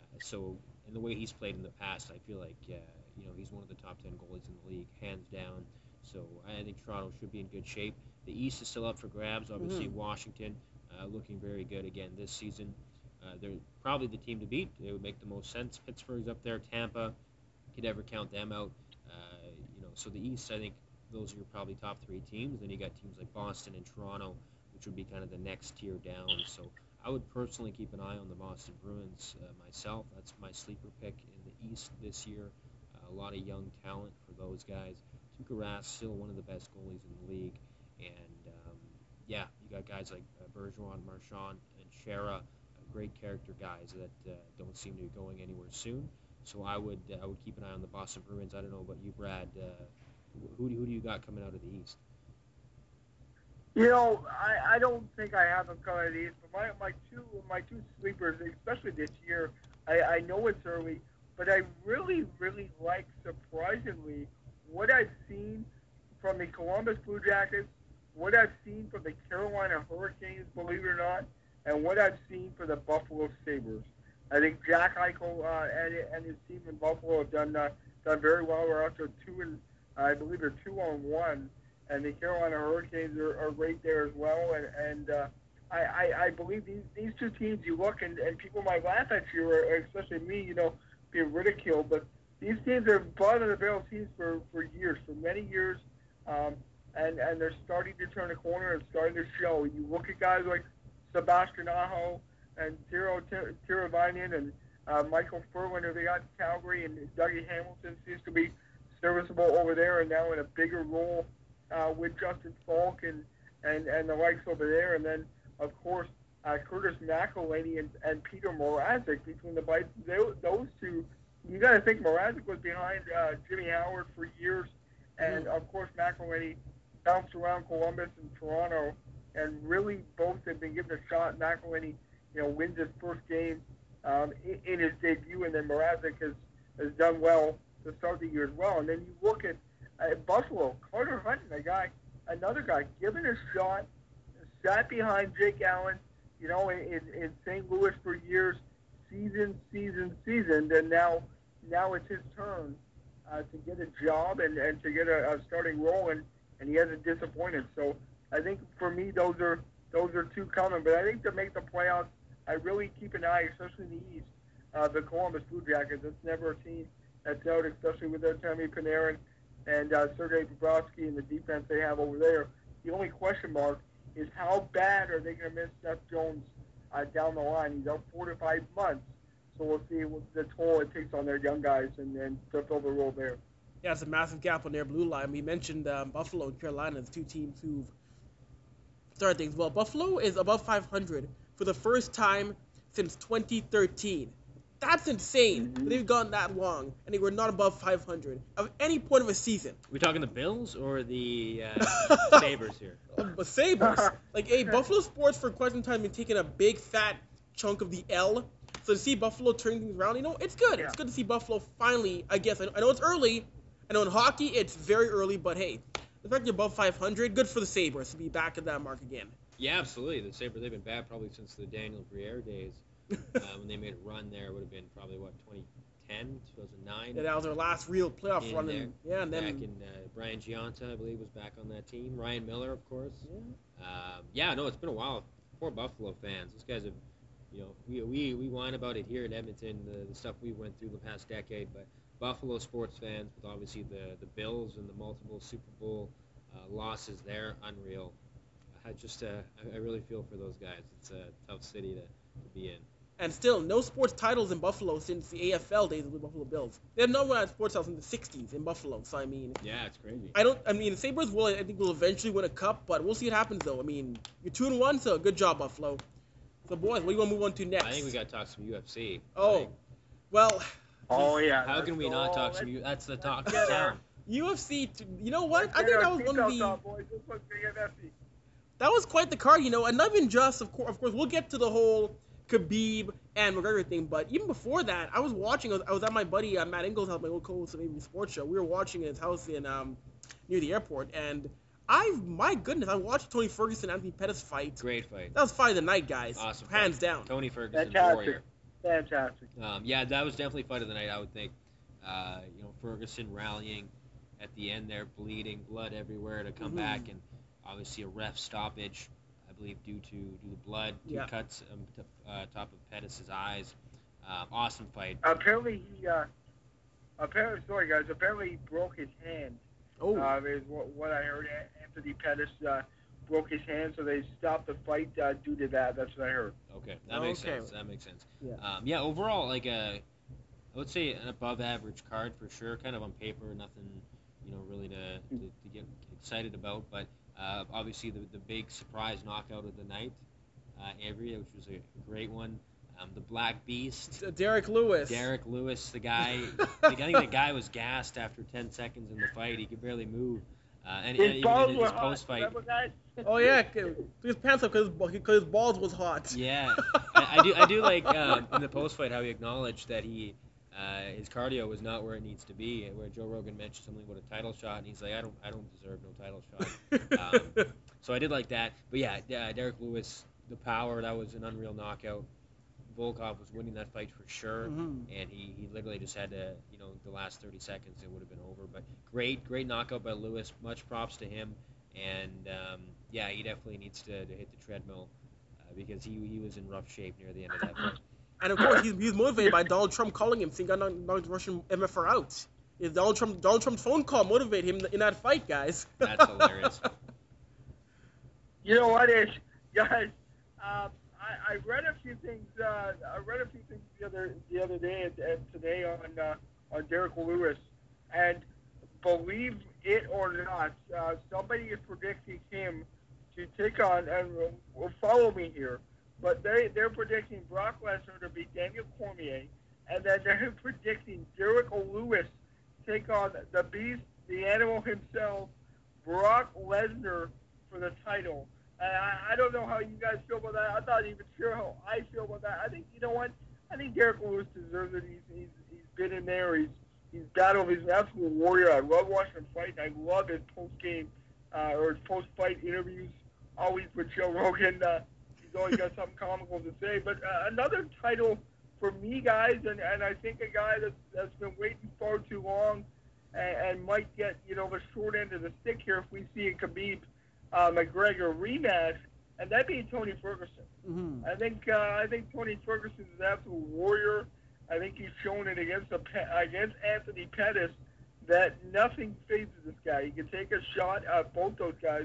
Uh, so in the way he's played in the past, I feel like uh, you know he's one of the top 10 goalies in the league, hands down. So I think Toronto should be in good shape. The East is still up for grabs. Obviously, Mhm. Washington uh, looking very good again this season. Uh, they're probably the team to beat. It would make the most sense. Pittsburgh's up there. Tampa, could ever count them out. Uh, you know, so the East, I think those are your probably top three teams. Then you got teams like Boston and Toronto, which would be kind of the next tier down. So I would personally keep an eye on the Boston Bruins uh, myself. That's my sleeper pick in the East this year. Uh, a lot of young talent for those guys. Tuukka Rask, still one of the best goalies in the league, and um, yeah, you got guys like uh, Bergeron, Marchand, and Chara, uh, great character guys that uh, don't seem to be going anywhere soon. So I would uh, I would keep an eye on the Boston Bruins. I don't know about you, Brad. Uh, who, who do you got coming out of the East? You know, I, I don't think I have them coming out of these, but my, my two my two sleepers, especially this year, I, I know it's early, but I really, really like surprisingly what I've seen from the Columbus Blue Jackets, what I've seen from the Carolina Hurricanes, believe it or not, and what I've seen for the Buffalo Sabres. I think Jack Eichel uh, and, and his team in Buffalo have done uh, done very well. We're up to two and I believe they're two on one and the Carolina Hurricanes are, are right there as well. And, and uh, I, I, I believe these, these two teams, you look and, and people might laugh at you, or especially me, you know, being ridiculed, but these teams are bottom of the barrel teams for, for years, for many years, um, and, and they're starting to turn a corner and starting to show. You look at guys like Sebastian Aho and Teuvo Teravainen and uh, Micheal Ferland, who they got Calgary, and Dougie Hamilton seems to be serviceable over there and now in a bigger role uh, with Justin Faulk and, and, and the likes over there. And then, of course, uh, Curtis McElhinney and, and Petr Mrazek between the bites. They, those two, you got to think Mrazek was behind uh, Jimmy Howard for years. And, of course, McElhinney bounced around Columbus and Toronto and really both have been given a shot. McElhinney, you know, wins his first game um, in, in his debut, and then Mrazek has, has done well to start the year as well. And then you look at uh, Buffalo, Carter Hutton, a guy, another guy, given a shot, sat behind Jake Allen, you know, in, in St. Louis for years, season, season, season, and now, now it's his turn uh, to get a job and, and to get a, a starting role, and, and he hasn't disappointed. So I think for me, those are those are two coming. But I think to make the playoffs, I really keep an eye, especially in the East, uh, the Columbus Blue Jackets. It's never a team that's out, especially with their Tommy Panarin and uh, Sergei Bobrovsky and the defense they have over there. The only question mark is how bad are they going to miss Seth Jones uh, down the line? He's out four to five months, so we'll see what the toll it takes on their young guys and, then to fill the role there. Yeah, it's a massive gap on their blue line. We mentioned um, Buffalo and Carolina the two teams who've started things well. Buffalo is above 500 for the first time since 2013. That's insane. Mhm. They've gone that long, and they were not above 500 at any point of a season. we talking the Bills or the uh, Sabres here? But Sabres, like, hey, Buffalo sports for quite some time been taking a big fat chunk of the L. So to see Buffalo turning things around, you know, it's good. Yeah. It's good to see Buffalo finally. I guess I know, I know it's early. I know in hockey it's very early, but hey, the fact they're above 500, good for the Sabres to be back at that mark again. Yeah, absolutely. The Sabres, they've been bad probably since the Daniel Briere days. uh, when they made a run there, would have been probably, what, 2010, 2009? Yeah, that was their last real playoff In run. there. And, yeah, and then back in uh, Brian Gionta, I believe, was back on that team. Ryan Miller, of course. Yeah. Um, yeah, no, it's been a while. Poor Buffalo fans. Those guys have, you know, we, we, we whine about it here in Edmonton, the, the stuff we went through the past decade, but Buffalo sports fans, with obviously the, the Bills and the multiple Super Bowl uh, losses there, unreal. I just, uh, I, really feel for those guys. It's a tough city to, to be in. and still no sports titles in Buffalo since the AFL days of the Buffalo Bills. They have no at sports titles in the 60s in Buffalo. So I mean, Yeah, it's crazy. I don't. I mean, the Sabres will. I think will eventually win a cup, but we'll see what happens though. I mean, you're two and one, so good job, Buffalo. So, boys, what do you want to move on to next? I think we got to talk some UFC. Oh, Like, well, Oh yeah. how can we go. not talk to you? That's the talk of get town. UFC. t- You know what? I think that was one of the. on, boys. This one's gonna get messy. That was quite the card, you know, and not even just, of course, of course, we'll get to the whole Khabib and McGregor thing, but even before that, I was watching, I was, I was at my buddy uh, Matt Ingles' house, my old co-host of ABC Sports Show. We were watching at his house in um, near the airport, and I, my goodness, I watched Tony Ferguson and Anthony Pettis fight. Great fight. That was fight of the night, guys. Awesome Hands fight. down. Tony Ferguson, Fantastic. warrior. Fantastic. Um, yeah, that was definitely fight of the night. I would think. Uh, you know, Ferguson rallying at the end there, bleeding, blood everywhere to come Mhm. back, and obviously a ref stoppage, I believe, due to due to blood, two Yeah. cuts um, t- uh, top of Pettis' eyes. Um, awesome fight. Apparently he. Uh, apparently, sorry guys. Apparently he broke his hand. Oh, Uh, is what, what I heard. Anthony Pettis uh, broke his hand, so they stopped the fight uh, due to that. That's what I heard. Okay, that makes Okay. sense. That makes sense. Yeah. Um, yeah. Overall, like a, I would say an above average card for sure. Kind of on paper, nothing, you know, really to, to, to get excited about. But uh, obviously the the big surprise knockout of the night, uh, Avry, which was a great one. Um, the Black Beast. Derrick Lewis. Derrick Lewis, the guy. I think the guy was gassed after 10 seconds in the fight. He could barely move. Uh, and, and His even balls in were his hot. Remember, guys? Oh yeah, took his pants up because his balls was hot. Yeah, I, I do. I do like um, in the post fight how he acknowledged that he uh, his cardio was not where it needs to be. Where Joe Rogan mentioned something about a title shot, and he's like, I don't, I don't deserve no title shot. Um, so I did like that. But yeah, yeah, Derrick Lewis, the power that was an unreal knockout. Volkov was winning that fight for sure, Mhm. and he, he literally just had to, you know, the last 30 seconds it would have been over. But great, great knockout by Lewis. Much props to him. And um, yeah, he definitely needs to, to hit the treadmill uh, because he, he was in rough shape near the end of that fight. And of course, he's, he's motivated by Donald Trump calling him, saying, "I'm not, not Russian MFR out." Is Donald Trump Donald Trump's phone call motivated him in that fight, guys? That's hilarious. You know what is, guys? Um, I, I read a few things. Uh, I read a few things the other the other day and, and today on uh, on Derrick Lewis, and believe it or not, uh, somebody is predicting him to take on and will follow me here. But they they're predicting Brock Lesnar to beat Daniel Cormier, and then they're predicting Derrick Lewis take on the beast, the animal himself, Brock Lesnar for the title. I, I don't know how you guys feel about that. I'm not even sure how I feel about that. I think you know what? I think Derrick Lewis deserves it. He's he's, he's been in there. He's he's battled. He's an absolute warrior. I love watching him fight. I love his post game uh, or his post fight interviews. Always with Joe Rogan. Uh, he's always got something comical to say. But uh, another title for me, guys, and, and I think a guy that's that's been waiting far too long and, and might get you know the short end of the stick here if we see a Khabib uh, McGregor rematch, and that'd be Tony Ferguson. hmm I think uh, I think Tony Ferguson is an absolute warrior. I think he's shown it against the against Anthony Pettis that nothing phases this guy. He can take a shot. Uh, both those guys,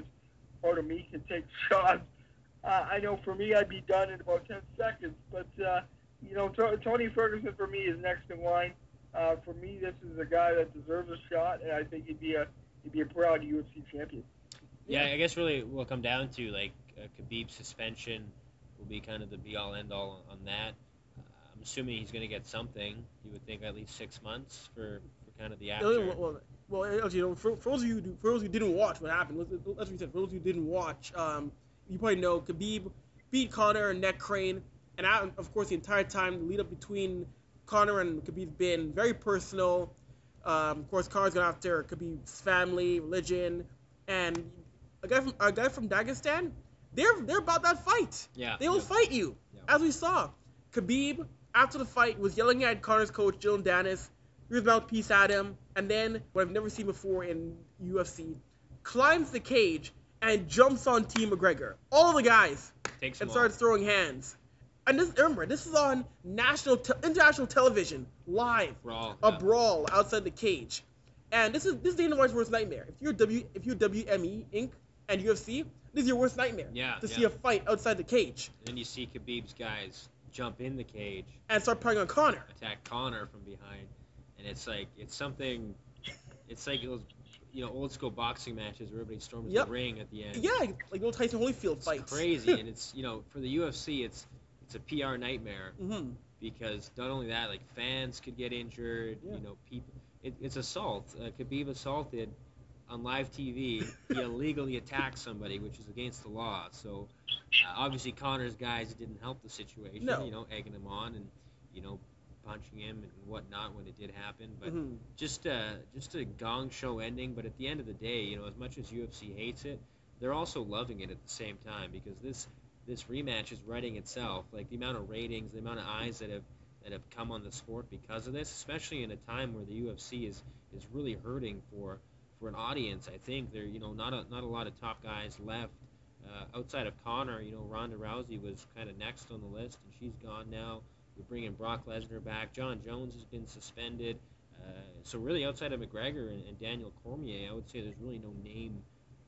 part of me, can take shots. Uh, I know for me, I'd be done in about 10 seconds. But uh, you know, T- Tony Ferguson for me is next in line. Uh, for me, this is a guy that deserves a shot, and I think he'd be a he'd be a proud UFC champion. Yeah, I guess really we'll come down to like uh, Khabib's suspension will be kind of the be all end all on that. Uh, I'm assuming he's going to get something. You would think at least six months for, for kind of the after. Well, well, well, you know, for, for those of you who- for those who didn't watch what happened, let's, let's reset. For those who didn't watch, um, you probably know Khabib beat Conor and neck crane, and out, of course the entire time the lead up between Conor and Khabib has been very personal. Um, of course, Conor's going after Khabib's family, religion, and a guy from a guy from Dagestan. They're they're about that fight. yeah. They will yeah. fight you, Yeah. as we saw. Khabib, after the fight, was yelling at Conor's coach, Dillon Danis, threw his mouthpiece at him, and then, what I've never seen before in UFC, climbs the cage and jumps on Team McGregor. All the guys, Takes and starts throwing hands. And this, remember, this is on national, te- international television, live, Brawl. a yeah. brawl outside the cage. And this is this is Dana White's worst nightmare. If you're W, if you're WME Inc. and UFC, this is your worst nightmare. Yeah, To yeah. see a fight outside the cage And then you see Khabib's guys jump in the cage, and start playing on Conor. attack Conor from behind, and it's like it's something. It's like those, you know, old school boxing matches where everybody storms Yep. the ring at the end. Yeah, like little Tyson Holyfield It's fights. crazy, and it's you know for the UFC, it's it's a PR nightmare Mm-hmm. because not only that, like fans could get injured. Yeah. You know, people. It, it's assault. Uh, Khabib assaulted on live TV. he illegally attacked somebody, which is against the law. So uh, obviously Conor's guys didn't help the situation. No. You know, egging him on and you know punching him and whatnot when it did happen. But Mm-hmm. just a just a gong show ending. But at the end of the day, you know, as much as UFC hates it, they're also loving it at the same time because this this rematch is writing itself. Like the amount of ratings, the amount of eyes that have that have come on the sport because of this, especially in a time where the UFC is is really hurting for for an audience. I think there, you know, not a not a lot of top guys left. Uh, outside of Conor, you know, Ronda Rousey was kind of next on the list, and she's gone now. We're bringing Brock Lesnar back. Jon Jones has been suspended. Uh, so really, outside of McGregor and, and Daniel Cormier, I would say there's really no name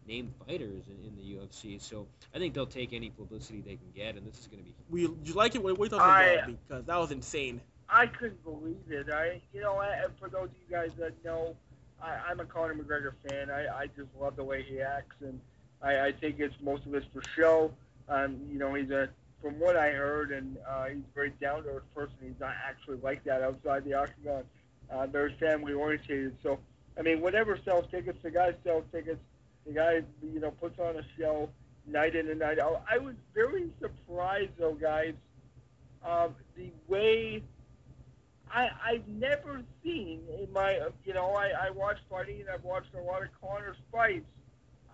name fighters in, in the UFC. So I think they'll take any publicity they can get, and this is going to be We you like it? Wait, wait till I- tomorrow because that was insane. I couldn't believe it. I, you know, I, and for those of you guys that know, I, I'm a Conor McGregor fan. I, I just love the way he acts, and I, I think it's most of it's for show. Um, you know, he's a, from what I heard, and uh, he's a very down to earth person. He's not actually like that outside the octagon. Uh, very family oriented. So, I mean, whatever sells tickets, the guy sells tickets. The guy, you know, puts on a show night in and night out. I was very surprised, though, guys, um, the way I, I've never seen in my, you know, I, I watch fighting and I've watched a lot of Conor's fights.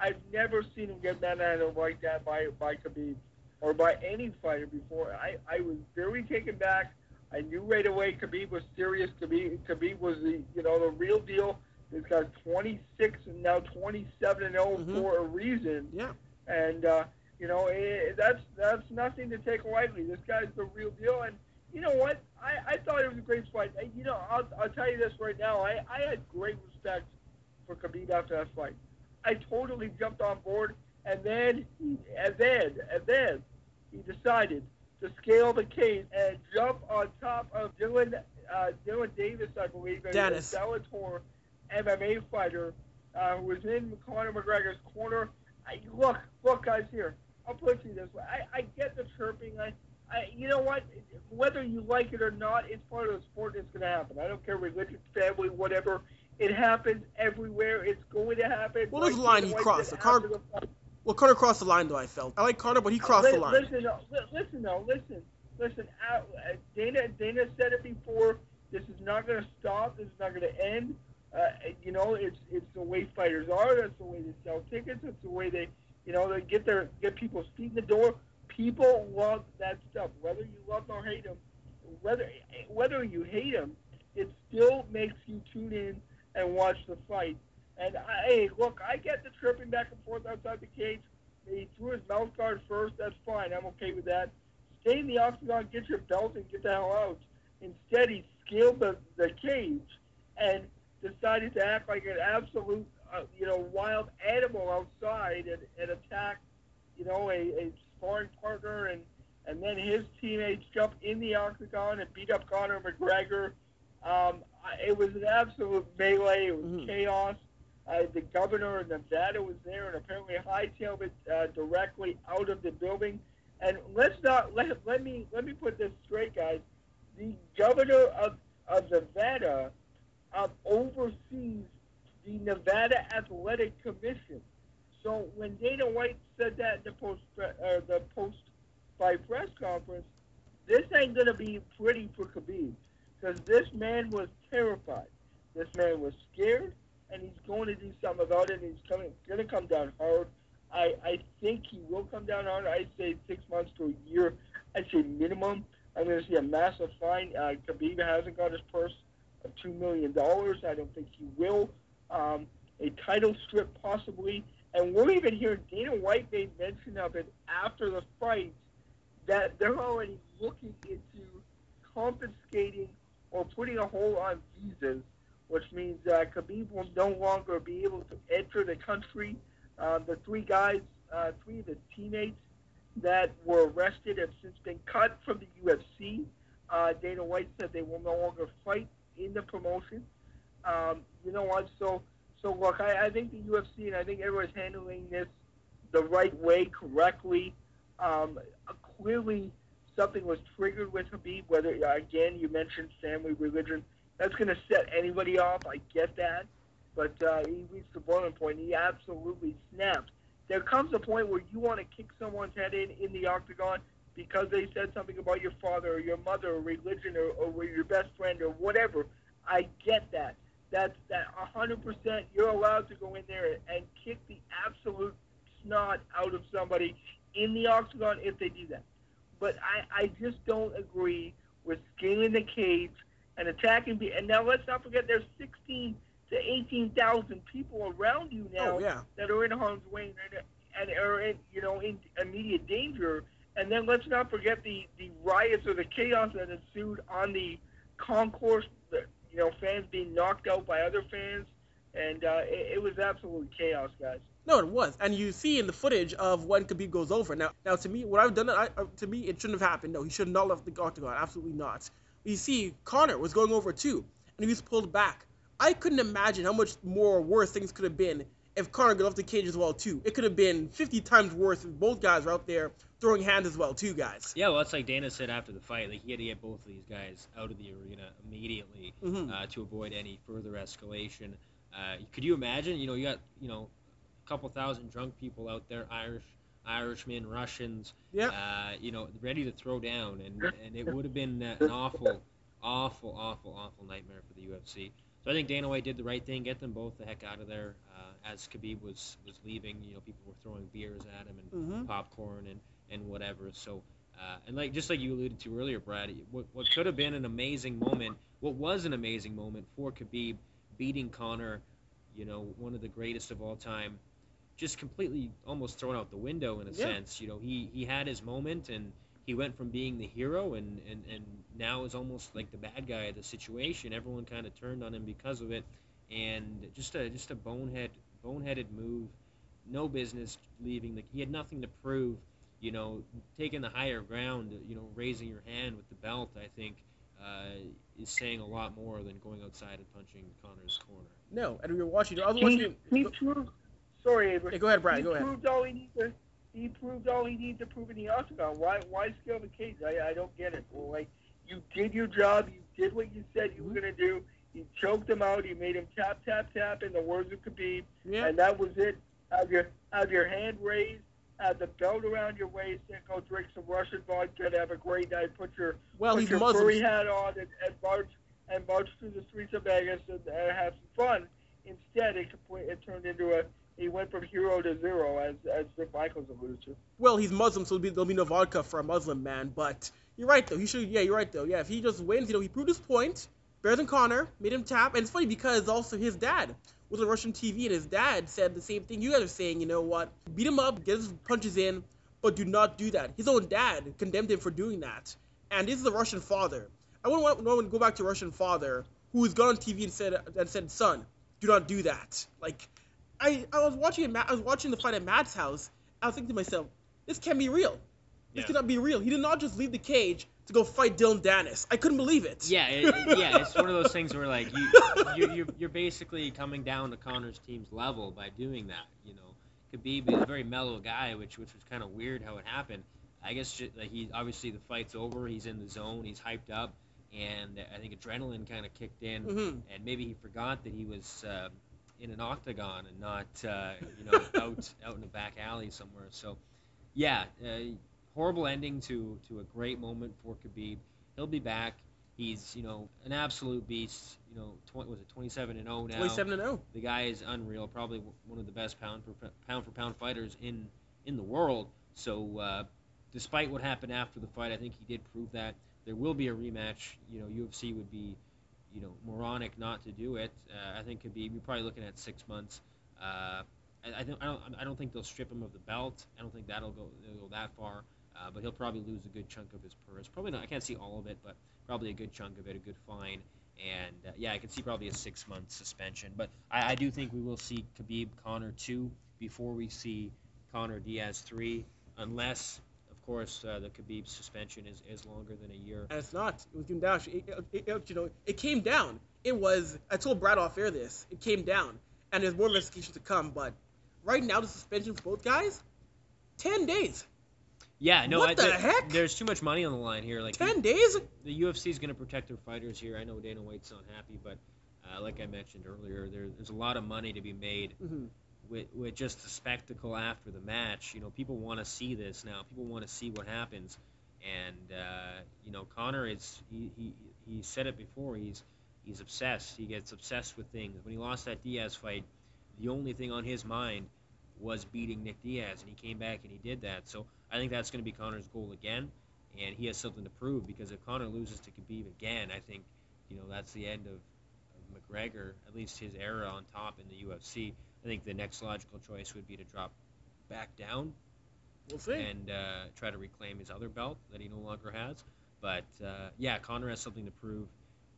I've never seen him get manhandled like that by, by Khabib or by any fighter before. I, I was very taken back. I knew right away Khabib was serious. Khabib, Khabib was the, you know, the real deal. This guy's 26 and now 27 and 0 Mhm. for a reason Yeah. and uh, you know eh, that's that's nothing to take lightly. This guy's the real deal, and you know what? I, I thought it was a great fight. You know, I'll, I'll tell you this right now. I, I had great respect for Khabib after that fight. I totally jumped on board, and then and then and then he decided to scale the cage and jump on top of Dillon uh, Dillon Davis, I believe, a. Bellator MMA fighter uh, who was in Conor McGregor's corner. I, look, look, guys, here. I'll put it to you this way. I, I get the chirping. I, I, you know what? Whether you like it or not, it's part of the sport. It's going to happen. I don't care religion, family, whatever. It happens everywhere. It's going to happen. Well, there's a line he crossed. The car- after the fight. Well, Conor crossed the line though. I felt. I like Conor, but he crossed the Li- line. Listen, though, li- listen, though, listen, listen. Uh, uh, Dana, Dana said it before. This is not going to stop. This is not going to end. Uh, you know, it's it's the way fighters are. That's the way they sell tickets. That's the way they, you know, they get their get people's feet in the door. People love that stuff, whether you love or hate them. Whether whether you hate them, it still makes you tune in and watch the fight. And I, hey, look, I get the tripping back and forth outside the cage. He threw his mouth guard first. That's fine. I'm okay with that. Stay in the octagon, get your belt, and get the hell out. Instead, he scaled the, the cage and decided to act like an absolute, uh, you know, wild animal outside and, and attack, you know, a, a sparring partner. And, and then his teammates jump in the octagon and beat up Conor McGregor. Um, it was an absolute melee. It was Mhm. chaos. Uh, the governor of Nevada was there and apparently hightailed it uh, directly out of the building. And let's not let, let me let me put this straight, guys. The governor of, of Nevada um, oversees the Nevada Athletic Commission. So when Dana White said that in the post uh, the post fight press conference, this ain't gonna be pretty for Khabib because this man was terrified. This man was scared, and he's going to do something about it. And he's coming, to come down hard. I, I think he will come down hard. I say six months to a year. I say minimum. I'm to see a massive fine. Uh, Khabib hasn't got his purse of two million dollars. I don't think he will. Um, a title strip possibly, and we're even hearing Dana White made mention of it after the fight that they're already looking into confiscating or putting a hold on visas, which means uh, Khabib will no longer be able to enter the country. Uh, the three guys, uh, three of his teammates that were arrested have since been cut from the UFC. Uh, Dana White said they will no longer fight in the promotion. Um, you know what? So, so look, I, I think the UFC and I think everyone's handling this the right way, correctly. Um, clearly, something was triggered with Khabib, whether again you mentioned family, religion, that's going to set anybody off. I get that, but uh, he reached the boiling point. He absolutely snapped. There comes a point where you want to kick someone's head in in the octagon because they said something about your father or your mother or religion or, or your best friend or whatever. I get that. That's that 100%. You're allowed to go in there and kick the absolute snot out of somebody in the octagon if they do that. But I, I just don't agree with scaling the cage and attacking. Be- and now let's not forget there's 16 to 18,000 people around you oh, now Oh, yeah. that are in harm's way and, and are in, you know, in immediate danger. And then let's not forget the, the riots or the chaos that ensued on the concourse. You know, fans being knocked out by other fans, and uh, it, it was absolute chaos, guys. No, it was, and you see in the footage of when Khabib goes over. Now, now to me, what I've done, I, uh, to me, it shouldn't have happened. No, he should not left the octagon. Absolutely not. You see, Conor was going over too, and he was pulled back. I couldn't imagine how much more worse things could have been if Conor got off the cage as well too. It could have been 50 times worse if both guys were out there throwing hands as well too, guys. Yeah, well, that's like Dana said after the fight. Like he had to get both of these guys out of the arena immediately Mhm. uh, to avoid any further escalation. Uh, could you imagine? You know, you got you know a couple thousand drunk people out there, Irish, Irishmen, Russians. Yeah. Uh, you know, ready to throw down, and and it would have been uh, an awful, awful, awful, awful nightmare for the UFC. So I think Dana White did the right thing, get them both the heck out of there. Uh, as Khabib was was leaving, you know, people were throwing beers at him and Mhm. popcorn and and whatever. So. Uh, and like just like you alluded to earlier, Brad, what, what could have been an amazing moment, what was an amazing moment for Khabib beating Conor, you know, one of the greatest of all time, just completely almost thrown out the window in a Yeah. sense. You know, he he had his moment and he went from being the hero and and and now is almost like the bad guy of the situation. Everyone kind of turned on him because of it, and just a just a bonehead boneheaded move. No business leaving. The, he had nothing to prove. You know, taking the higher ground. You know, raising your hand with the belt. I think. Uh, is saying a lot more than going outside and punching Conor's corner. No, and we were watching. I was He, watching. he proved. Sorry, Avry. Yeah, go ahead, Brian. he Go ahead. all he needs to. He proved all he needs to prove in the octagon. Why? Why scale the cage? I, I don't get it. Well, like you did your job. You did what you said you were mm-hmm. gonna do. You choked him out. You made him tap, tap, tap. In the words of Khabib, Yeah. and that was it. Have your have your hand raised. Have the belt around your waist and go drink some Russian vodka and have a great night. Put your Well, put your Muslim. furry hat on and, and march and march through the streets of Vegas and, and have some fun. Instead, it it turned into a he went from hero to zero, as as Vic Michaels alluded to. Well, he's Muslim, so there'll be, no vodka for a Muslim man. But you're right, though. He should. Yeah, you're right, though. Yeah, if he just wins, you know, he proved his point. Better than Conor, made him tap, and it's funny because also his dad was on Russian TV, and his dad said the same thing you guys are saying. You know what? Beat him up, get his punches in, but do not do that. His own dad condemned him for doing that, and this is a Russian father. I wouldn't want one to go back to Russian father who has gone on TV and said and said, "Son, do not do that." Like, I I was watching it, I was watching the fight at Matt's house. I was thinking to myself, this can't be real. This Yeah. cannot be real. He did not just leave the cage to go fight Dillon Danis. I couldn't believe it. Yeah, it, it- yeah, it's one of those things where like you, you you're, you're basically coming down to Conor's team's level by doing that. You know, Khabib is a very mellow guy, which which was kind of weird how it happened. I guess ju- like he obviously the fight's over, he's in the zone, he's hyped up, and I think adrenaline kind of kicked in, Mhm. and maybe he forgot that he was uh, in an octagon and not uh, you know out out in a back alley somewhere. So yeah, uh, horrible ending to to a great moment for Khabib. He'll be back. He's you know an absolute beast. You know, 20, was it 27 and 0 now? 27 and oh. 0. The guy is unreal. Probably one of the best pound for pound for pound fighters in in the world. So uh, despite what happened after the fight, I think he did prove that there will be a rematch. You know, UFC would be you know moronic not to do it. Uh, I think Khabib. You're probably looking at six months. Uh, I, don't, I don't. I don't think they'll strip him of the belt. I don't think that'll go go that far. Uh, but he'll probably lose a good chunk of his purse. Probably not. I can't see all of it, but probably a good chunk of it, a good fine. And uh, yeah, I can see probably a six month suspension. But I, I do think we will see Khabib Conor two before we see Conor Diaz three, unless course uh, the Khabib suspension is, is longer than a year. And it's not. It was down. It, it, it, you know, it came down. It was. I told Brad off air this. It came down, and there's more investigation to come. But right now, the suspension for both guys, ten days. Yeah, no, What I, the there- heck? There's too much money on the line here. Like Ten days? the UFC is going to protect their fighters here. I know Dana White's not happy, but uh, like I mentioned earlier, there, there's a lot of money to be made Mhm. With, with just the spectacle after the match. You know, people want to see this now. People want to see what happens. And uh, you know, Conor is he, he he said it before. He's he's obsessed. He gets obsessed with things. When he lost that Diaz fight, the only thing on his mind was beating Nick Diaz, and he came back and he did that. So I think that's going to be Conor's goal again, and he has something to prove because if Conor loses to Khabib again, I think you know that's the end of, of McGregor, at least his era on top in the UFC. I think the next logical choice would be to drop back down We'll see. and uh, try to reclaim his other belt that he no longer has. But uh, yeah, Conor has something to prove.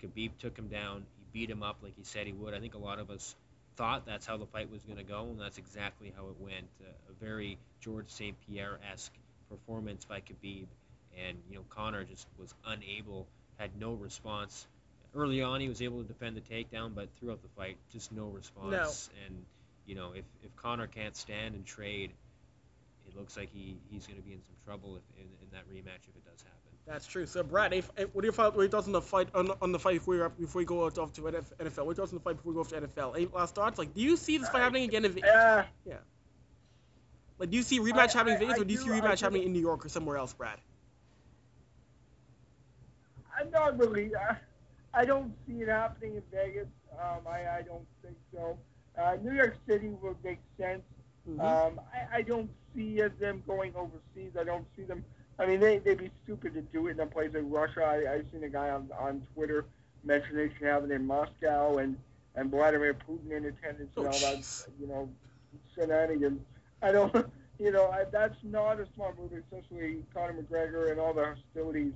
Khabib took him down. He beat him up like he said he would. I think a lot of us thought that's how the fight was going to go, and that's exactly how it went. Uh, a very George St. Pierre esque performance by Khabib, and you know Conor just was unable, had no response. Early on, he was able to defend the takedown, but throughout the fight, just no response. No. And you know, if if Conor can't stand and trade, it looks like he, he's going to be in some trouble if, in, in that rematch if it does happen. That's true. So, Brad, if, if, what are your thoughts, what are your thoughts on the fight on, on the fight before, you before we go out off to NFL? What are your thoughts on the fight before we go off to NFL? Any last thoughts? Like, do you see this fight happening again? If, Uh, yeah. like, do you see rematch I- happening in Vegas, I or do you see do- I rematch do- happening in New York or somewhere else, Brad? I'm not really. Uh, I don't see it happening in Vegas. Um, I, I don't think so. Uh, New York City would make sense. Mhm. Um, I, I don't see them going overseas. I don't see them. I mean, they, they'd be stupid to do it in a place like Russia. I, I've seen a guy on, on Twitter mention they should have it in Moscow and, and Vladimir Putin in attendance Oh, and all that, you know, shenanigans. I don't, you know, I, that's not a smart move, especially Conor McGregor and all the hostilities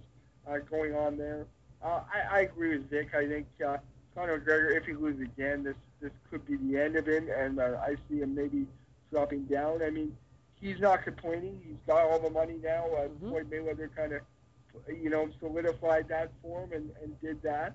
uh, going on there. Uh, I, I agree with Vic. I think uh, Conor McGregor, if he loses again, this this could be the end of him, and uh, I see him maybe dropping down. I mean, he's not complaining. He's got all the money now. Uh, Mhm. Floyd Mayweather kind of, you know, solidified that for him and, and did that.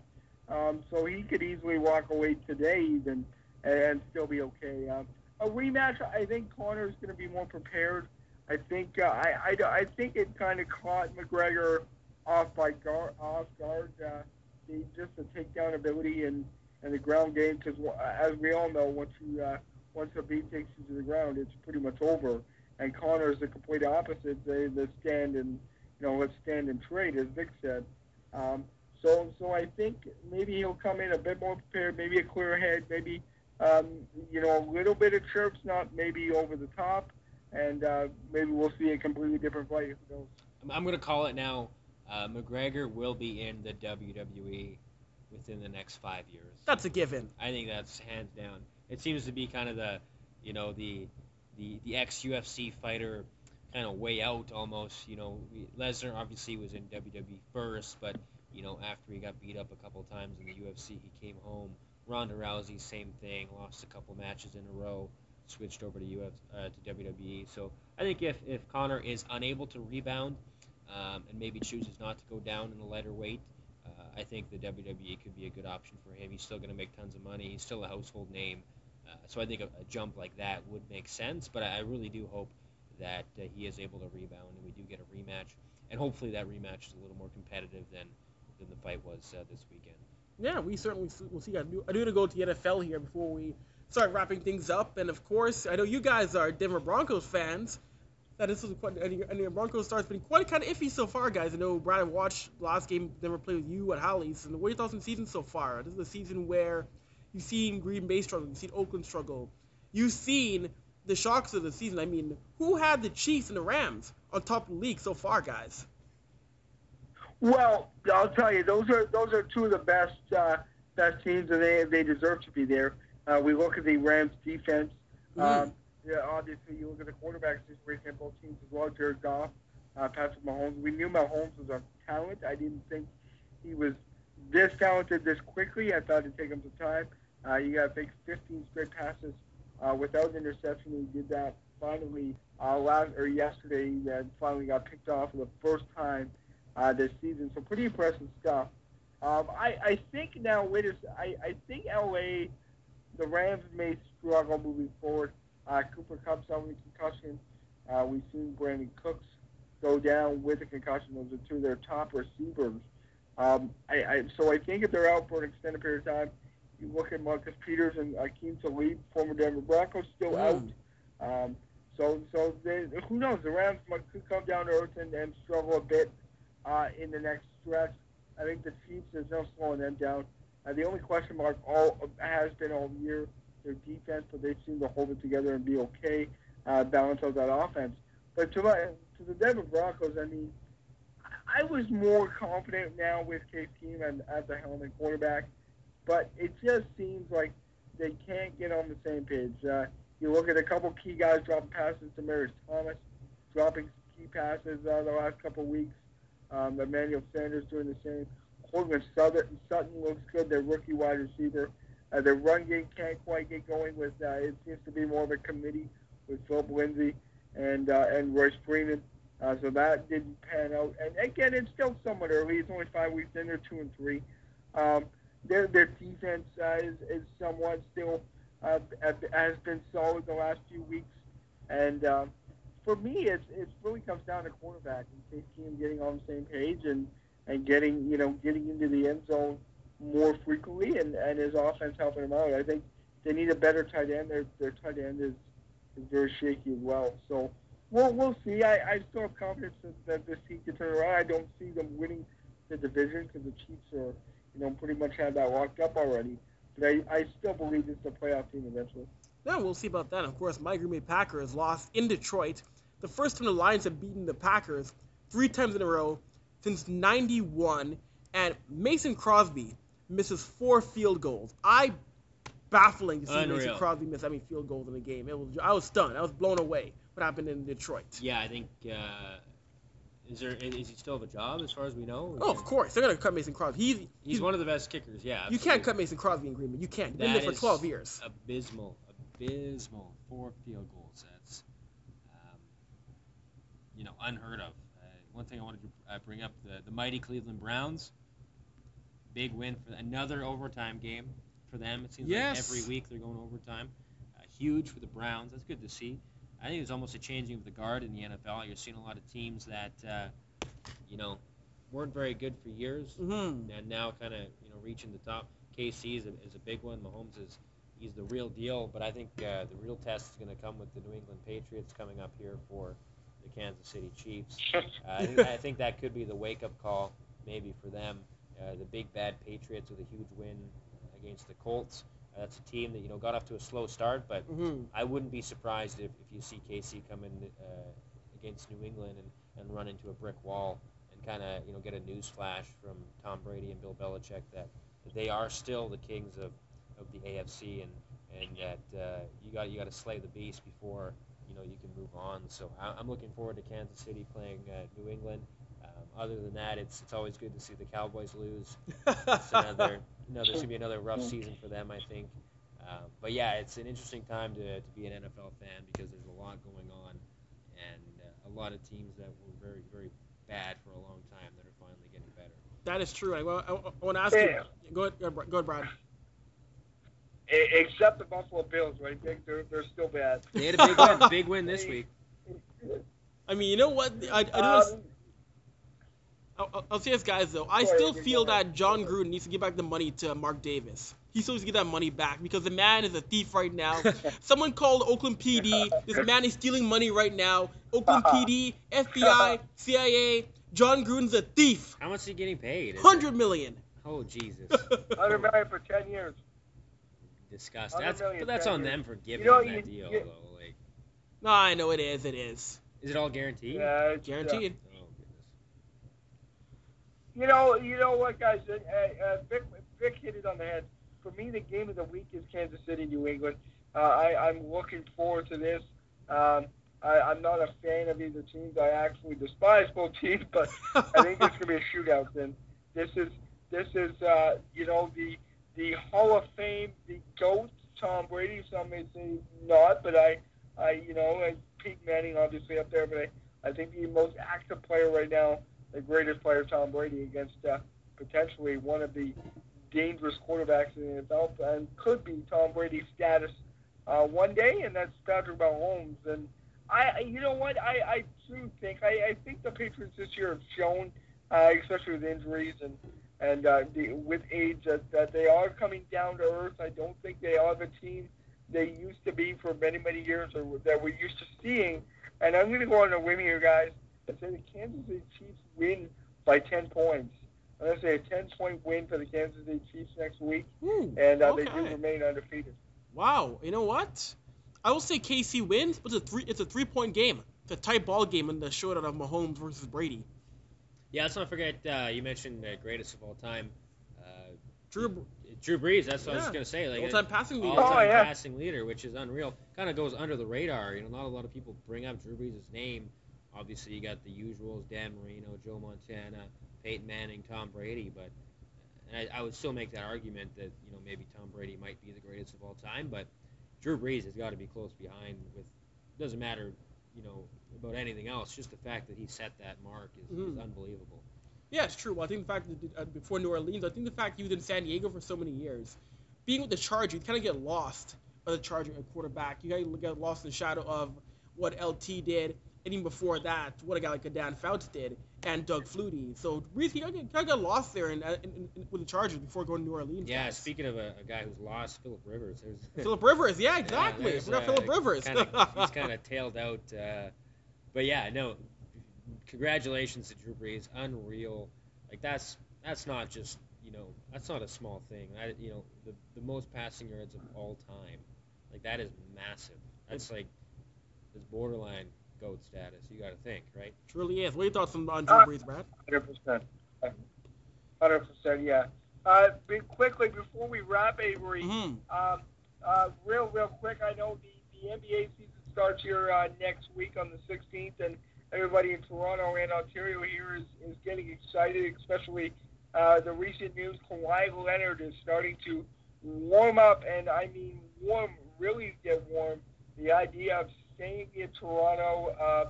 Um, so he could easily walk away today even and still be okay. Um, a rematch, I think Conor's going to be more prepared. I think uh, I, I, I think it kind of caught McGregor off by guard, off guard. Uh, the, just the takedown ability and, and the ground game, because as we all know, once you uh, once a beat takes you to the ground, it's pretty much over. And Conor's the complete opposite. They the stand and you know let's stand and trade, as Vic said. Um, so so I think maybe he'll come in a bit more prepared, maybe a clear head, maybe um, you know a little bit of chirps, not maybe over the top, and uh, maybe we'll see a completely different fight. I'm going to call it now. Uh, McGregor will be in the WWE within the next five years. That's a given. I think that's hands down. It seems to be kind of the, you know, the the the ex UFC fighter kind of way out almost. You know, Lesnar obviously was in WWE first, but you know after he got beat up a couple times in the UFC, he came home. Ronda Rousey, same thing, lost a couple matches in a row, switched over to Uf, uh, to WWE. So I think if if Conor is unable to rebound um, and maybe chooses not to go down in the lighter weight, uh, I think the WWE could be a good option for him. He's still going to make tons of money. He's still a household name. Uh, so I think a, a jump like that would make sense. But I, I really do hope that uh, he is able to rebound and we do get a rematch. And hopefully that rematch is a little more competitive than, than the fight was uh, this weekend. Yeah, we certainly will see. I do, I do want to go to the NFL here before we start wrapping things up. And of course, I know you guys are Denver Broncos fans. That this was quite, and and your Broncos start's been quite kind of iffy so far, guys. I know Brian watched last game Denver played with you at Halley's. And what are your thoughts on the season so far? This is a season where you've seen Green Bay struggle, you've seen Oakland struggle, you've seen the shocks of the season. I mean, who had the Chiefs and the Rams on top of the league so far, guys? Well, I'll tell you, those are those are two of the best uh, best teams, and they they deserve to be there. Uh, we look at the Rams defense. Mm. Um, yeah, obviously, you look at the quarterback situation in both teams as well. Jared Goff, uh, Patrick Mahomes. We knew Mahomes was a talent. I didn't think he was this talented this quickly. I thought it'd take him some time. Uh, you got to think 15 straight passes uh, without interception. He did that finally uh, last or yesterday. He uh, finally got picked off for the first time uh, this season. So pretty impressive stuff. Um, I, I think now, wait I think LA, the Rams may struggle moving forward. Uh, Cooper Kupp's out with concussion. Uh, we've seen Brandin Cooks go down with a concussion. Those are two of their top receivers. Um, I, I, so I think if they're out for an extended period of time, you look at Marcus Peters and Aqib Talib, former Denver Broncos, still out. Um, so, so they, who knows? The Rams might, could come down to earth and, and struggle a bit uh, in the next stretch. I think the Chiefs is no slowing them down. Uh, the only question mark all has been all year their defense, but they seem to hold it together and be okay, uh, balance out that offense. But to my, to the Denver Broncos, I mean, I was more confident now with Case Keenum at the helm and quarterback, but it just seems like they can't get on the same page. Uh, you look at a couple key guys dropping passes to Marius Thomas, dropping key passes uh, the last couple weeks. Um, Emmanuel Sanders doing the same. Courtland Sutton, Sutton looks good. Their rookie wide receiver. Uh, their run game can't quite get going with. Uh, it seems to be more of a committee with Philip Lindsay and uh, and Royce Freeman. Uh, so that didn't pan out. And again, it's still somewhat early. It's only five weeks in. They're two and three. Um, their their defense uh, is is somewhat still uh, has been solid the last few weeks. And um, for me, it's it really comes down to quarterback and Keenum getting on the same page and and getting you know getting into the end zone more frequently and, and his offense helping him out. I think they need a better tight end. Their their tight end is, is very shaky as well. So we'll we'll see. I, I still have confidence that, that this team can turn around. I don't see them winning the division because the Chiefs are you know pretty much have that locked up already. But I, I still believe it's a playoff team eventually. Yeah, we'll see about that. Of course, my Green Bay Packers lost in Detroit. The first time the Lions have beaten the Packers three times in a row since 91. And Mason Crosby misses four field goals. I baffling to see Unreal. Mason Crosby miss that many field goals in a game. It was I was stunned. I was blown away what happened in Detroit. Yeah, I think. Uh, is there? Is he still have a job as far as we know? Oh, of course they're gonna cut Mason Crosby. He's He's one of the best kickers. Yeah. You can't cut Mason Crosby in Green Bay. You can't. He's been there for 12 years. Abysmal, abysmal. Four field goals. That's, um, you know, unheard of. Uh, one thing I wanted to uh, bring up: the the mighty Cleveland Browns. Big win for another overtime game for them. It seems Yes. like every week they're going overtime. Uh, huge for the Browns. That's good to see. I think it's almost a changing of the guard in the NFL. You're seeing a lot of teams that, uh, you know, weren't very good for years hmm and now kind of you know reaching the top. KC is a, is a big one. Mahomes is he's the real deal, but I think uh, the real test is going to come with the New England Patriots coming up here for the Kansas City Chiefs. Uh, I, think, I think that could be the wake up call maybe for them. Uh, the big bad Patriots with a huge win against the Colts. Uh, that's a team that you know got off to a slow start, but hmm I wouldn't be surprised if, if you see KC come in uh, against New England and, and run into a brick wall and kind of you know get a news flash from Tom Brady and Bill Belichick that, they are still the kings of, of the AFC and and that uh, you got you got to slay the beast before you know you can move on. So I, I'm looking forward to Kansas City playing uh, New England. Other than that, it's it's always good to see the Cowboys lose. It's another another it's gonna be another rough season for them, I think. Um, but yeah, it's an interesting time to, to be an NFL fan because there's a lot going on and uh, a lot of teams that were very very bad for a long time that are finally getting better. that is true. I, I, I want to ask Yeah. you. Go ahead, go ahead, Brad. Except the Buffalo Bills, right? They, they're, they're still bad. They had a big win, big win this week. I mean, you know what? I, I do wanna- Um, I'll, I'll- I'll say this, guys. Though I Sorry, still feel that Jon Gruden needs to give back the money to Mark Davis. He still needs to get that money back because the man is a thief right now. Someone called Oakland PD. This man is stealing money right now. Oakland PD, FBI, CIA. Jon Gruden's a thief. How much is he getting paid? Is Hundred million. Oh Jesus, 100 million for 10 years. disgusting. That's but that's on years. them for giving You know, him that you- deal you- though. Like, no, I know it is. It is is it all guaranteed? Yeah, guaranteed. Goodness. You know, you know what, guys? Uh, uh, Vic, Vic hit it on the head. For me, the game of the week is Kansas City, New England. Uh, I, I'm looking forward to this. Um, I, I'm not a fan of either teams. I actually despise both teams, but I think it's going to be a shootout. And this is this is uh, you know the the Hall of Fame, the goat Tom Brady. Some may say not, but I I you know and Pete Manning obviously up there, but I, I think the most active player right now, the greatest player Tom Brady against uh, potentially one of the dangerous quarterbacks in the NFL, and could be Tom Brady's status uh, one day, and that's Patrick Mahomes. And I, you know what? I, I do think I, I think the Patriots this year have shown, uh, especially with injuries and and uh, the, with age, that, that they are coming down to earth. I don't think they are the team they used to be for many many years, or that we're used to seeing. And I'm going to go on a whim here, guys, and say the Kansas City Chiefs win by 10 points. I'm going to say a 10 point win for the Kansas City Chiefs next week, Ooh, and uh, they do remain undefeated. Wow, you know what? I will say KC wins, but it's a three it's a three point game. It's a tight ball game in the showdown of Mahomes versus Brady. Yeah, let's not forget uh, you mentioned the greatest of all time, uh, Drew Drew Brees. That's what I was gonna say. Like all time passing leader. all-time Oh, yeah. passing leader, which is unreal. Kind of goes under the radar. You know, not a lot of people bring up Drew Brees' name. Obviously, you got the usuals: Dan Marino, Joe Montana, Peyton Manning, Tom Brady. But and I, I would still make that argument that you know maybe Tom Brady might be the greatest of all time, but Drew Brees has got to be close behind. With doesn't matter, you know, about anything else. Just the fact that he set that mark is, is Mhm. unbelievable. Yeah, it's true. Well, I think the fact that uh, before New Orleans, I think the fact he was in San Diego for so many years, being with the Chargers, you kind of get lost by the Charger at quarterback. You gotta get lost in the shadow of what LT did, and even before that, what a guy like a Dan Fouts did, and Doug Flutie. So Brees, he kind of got, lost there in, in, in, in- with the Chargers before going to New Orleans. Yeah, guys. speaking of a, a guy who's lost, Philip Rivers. Philip Rivers, yeah, exactly. Forgot uh, Philip Rivers. Kinda, he's kind of tailed out. Uh, but yeah, no. Congratulations to Drew Brees. Unreal. Like that's that's not just you know that's not a small thing. I, you know the the most passing yards of all time. Like that is massive. That's like it's borderline goat status. You got to think, right? Truly is. What are your thoughts on, on Drew Uh, Brees, Brad? Hundred percent. Hundred percent. Yeah. Uh, be, quickly before we wrap, Avry. hmm Um, uh, real, real quick. I know the, the NBA season starts here uh, next week on the 16th, and everybody in Toronto and Ontario here is, is getting excited, especially uh, the recent news. Kawhi Leonard is starting to warm up, and I mean warm, really get warm. The idea of staying in Toronto, uh,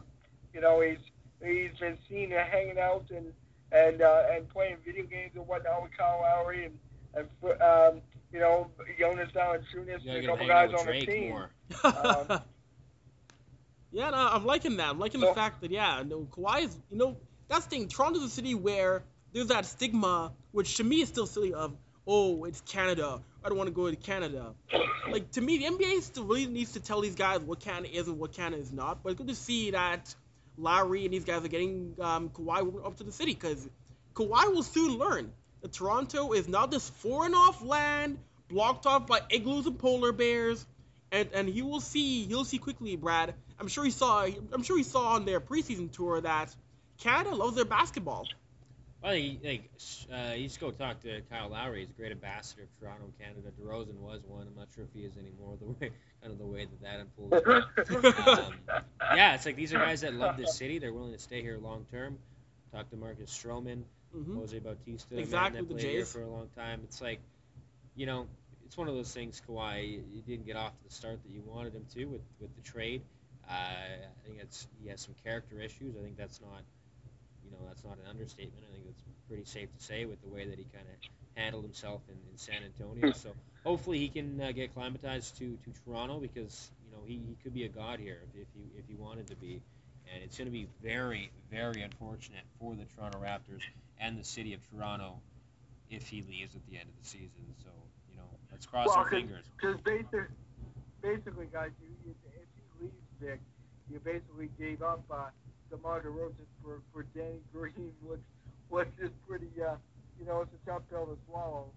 you know, he's he's been seen hanging out and and uh, and playing video games and whatnot with Kyle Lowry and and um, you know Jonas Valanciunas You and a couple guys with on the team. more. Um, yeah, no, I'm liking that. I'm liking the fact that yeah, no, Kawhi is you know that's the thing. Toronto's a city where there's that stigma, which to me is still silly. Of oh, it's Canada. I don't want to go to Canada. Like to me, the NBA still really needs to tell these guys what Canada is and what Canada is not. But it's good to see that Lowry and these guys are getting um, Kawhi up to the city because Kawhi will soon learn that Toronto is not this foreign off land blocked off by igloos and polar bears. And, and he will see he'll see quickly, Brad. I'm sure he saw I'm sure he saw on their preseason tour that Canada loves their basketball. Well, he, like, uh, you just go talk to Kyle Lowry. He's a great ambassador of Toronto, Canada. DeRozan was one. I'm not sure if he is anymore. The way, kind of the way that that unfolded. um, yeah, it's like these are guys that love this city. They're willing to stay here long term. Talk to Marcus Stroman, hmm Jose Bautista, Exactly, man that played here for a long time. It's like, you know, it's one of those things. Kawhi, you, you didn't get off to the start that you wanted him to with with the trade. Uh, I think it's he has some character issues. I think that's not, you know, that's not an understatement. I think it's pretty safe to say with the way that he kind of handled himself in, in San Antonio. So hopefully he can uh, get acclimatized to, to Toronto because you know he, he could be a god here if, if he if he wanted to be. And it's going to be very very unfortunate for the Toronto Raptors and the city of Toronto if he leaves at the end of the season. So you know let's cross Well, our 'cause- fingers. Because basic, basically, guys, you, you, if he leaves, Vic, you basically gave up uh, DeMar DeRozan for, for Danny Green, which which is pretty, uh, you know, it's a tough pill to swallow.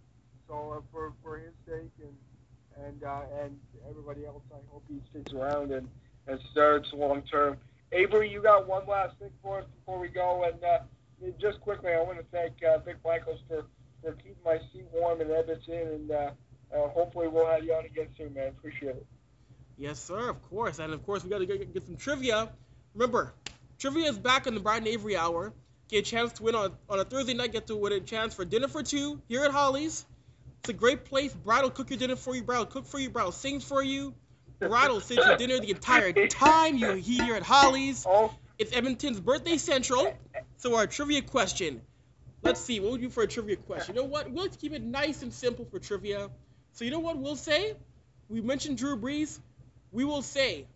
So uh, for for his sake and and uh, and everybody else, I hope he sticks around and and starts long term. Avry, you got one last thing for us before we go, and uh, just quickly, I want to thank uh, Vic Michaels for for keeping my seat warm in Edmonton, and uh, uh, hopefully we'll have you on again soon, man. Appreciate it. Yes, sir, of course. And of course, we got to get, get some trivia. Remember, trivia is back in the Brian Avry Hour. Get a chance to win on, on a Thursday night. Get to win a chance for dinner for two here at Halley's. It's a great place. Brad will cook your dinner for you. Brad will cook for you. Brad will sing for you. Brad will send you dinner the entire time you're here at Halley's. It's Edmonton's birthday central. So our trivia question. Let's see, what would you do for a trivia question? You know what? We'll keep it nice and simple for trivia. So you know what we'll say? We mentioned Drew Brees. We will say,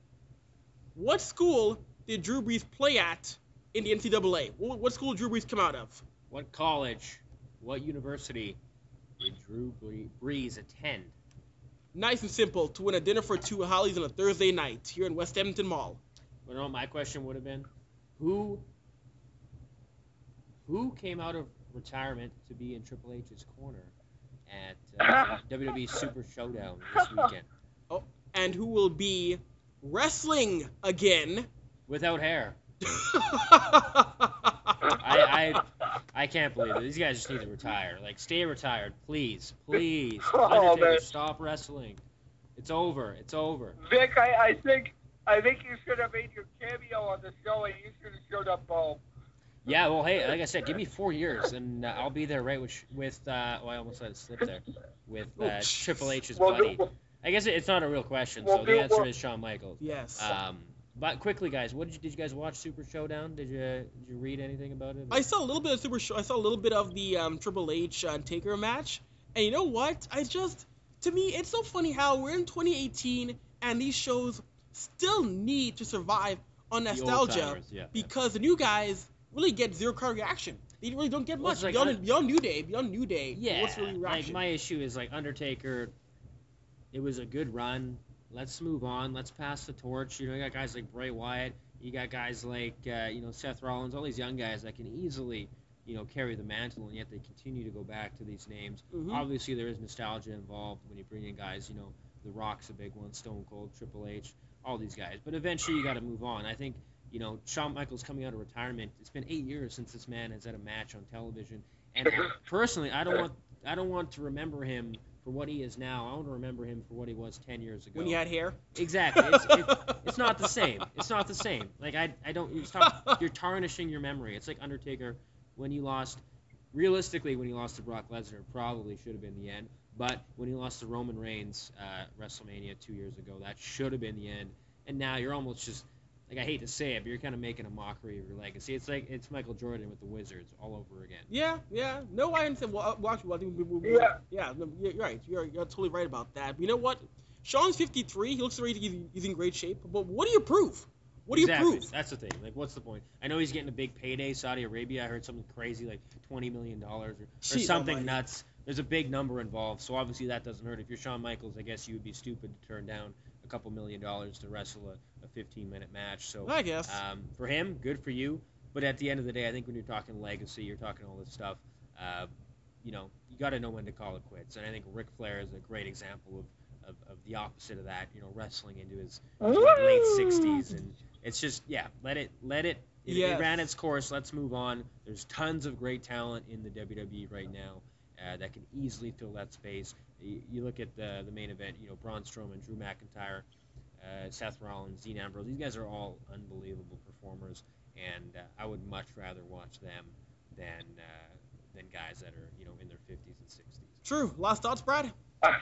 What school did Drew Brees play at in the NCAA? What, what school did Drew Brees come out of? What college, what university did Drew Brees attend? Nice and simple to win a dinner for two at Halley's on a Thursday night here in West Edmonton Mall. You know what my question would have been? Who who came out of retirement to be in Triple H's corner at uh, WWE Super Showdown this weekend Oh, And who will be wrestling again? Without hair? I, I I can't believe it. These guys just need to retire. Like, stay retired, please, please. Oh, Undertaker, man. stop wrestling. It's over. It's over. Vic, I, I think I think you should have made your cameo on the show and you should have showed up bald. Yeah, well, hey, like I said, give me four years and uh, I'll be there right with with. Uh, oh, I almost let it slip there. With uh, Triple H's Well, buddy. well, I guess it's not a real question, Well, so the answer well- is Shawn Michaels. yes. Um, but quickly, guys, what did you did you guys watch Super Showdown? Did you did you read anything about it? I saw a little bit of Super Show. I saw a little bit of the um, Triple H uh, Taker match, and you know what? I just, to me, it's so funny how we're in 2018 and these shows still need to survive on nostalgia yeah. because the new guys really get zero crowd reaction. They really don't get Well, much like beyond, un- beyond New Day. Beyond New Day, Yeah, what's really like my issue is like Undertaker. It was a good run. Let's move on. Let's pass the torch. You know, you got guys like Bray Wyatt. You got guys like uh, you know Seth Rollins. All these young guys that can easily you know carry the mantle, and yet they continue to go back to these names. Mhm. Obviously, there is nostalgia involved when you bring in guys. You know, The Rock's a big one. Stone Cold, Triple H, all these guys. But eventually, you got to move on. I think you know Shawn Michaels coming out of retirement. It's been eight years since this man has had a match on television, and personally, I don't want I don't want to remember him for what he is now. I want to remember him for what he was ten years ago. when he had hair. exactly, it's, it, it's not the same. It's not the same. Like I I don't you stop. You're tarnishing your memory. It's like Undertaker when he lost. Realistically, when he lost to Brock Lesnar, probably should have been the end. But when he lost to Roman Reigns uh, WrestleMania two years ago, that should have been the end. And now you're almost just like I hate to say it, but you're kind of making a mockery of your legacy. It's like it's Michael Jordan with the Wizards all over again. Yeah, yeah. No, I understand. Well, uh, well actually, well, I think we, we, we, Yeah. yeah. No, you're you're right. You're, you're totally right about that. But you know what? Shawn's 53. He looks like he's, he's in great shape. But what do you prove? What do exactly. you prove? That's the thing. Like, what's the point? I know he's getting a big payday. Saudi Arabia. I heard something crazy, like twenty million dollars or, or something almighty. nuts. There's a big number involved, so obviously that doesn't hurt. If you're Shawn Michaels, I guess you would be stupid to turn down a couple million dollars to wrestle a, a 15 minute match. So I guess. um, for him, good for you. But at the end of the day, I think when you're talking legacy, you're talking all this stuff. Uh, you know, you got to know when to call it quits. And I think Ric Flair is a great example of, of, of the opposite of that. You know, wrestling into his late 60s, and it's just yeah, let it let it. It, Yes. it ran its course. Let's move on. There's tons of great talent in the WWE right now uh, that can easily fill that space. You, you look at the the main event. You know, Braun Strowman, Drew McIntyre, uh, Seth Rollins, Dean Ambrose. These guys are all unbelievable performers, and uh, I would much rather watch them than uh, than guys that are you know in their 50s and 60s. True. Last thoughts, Brad? I,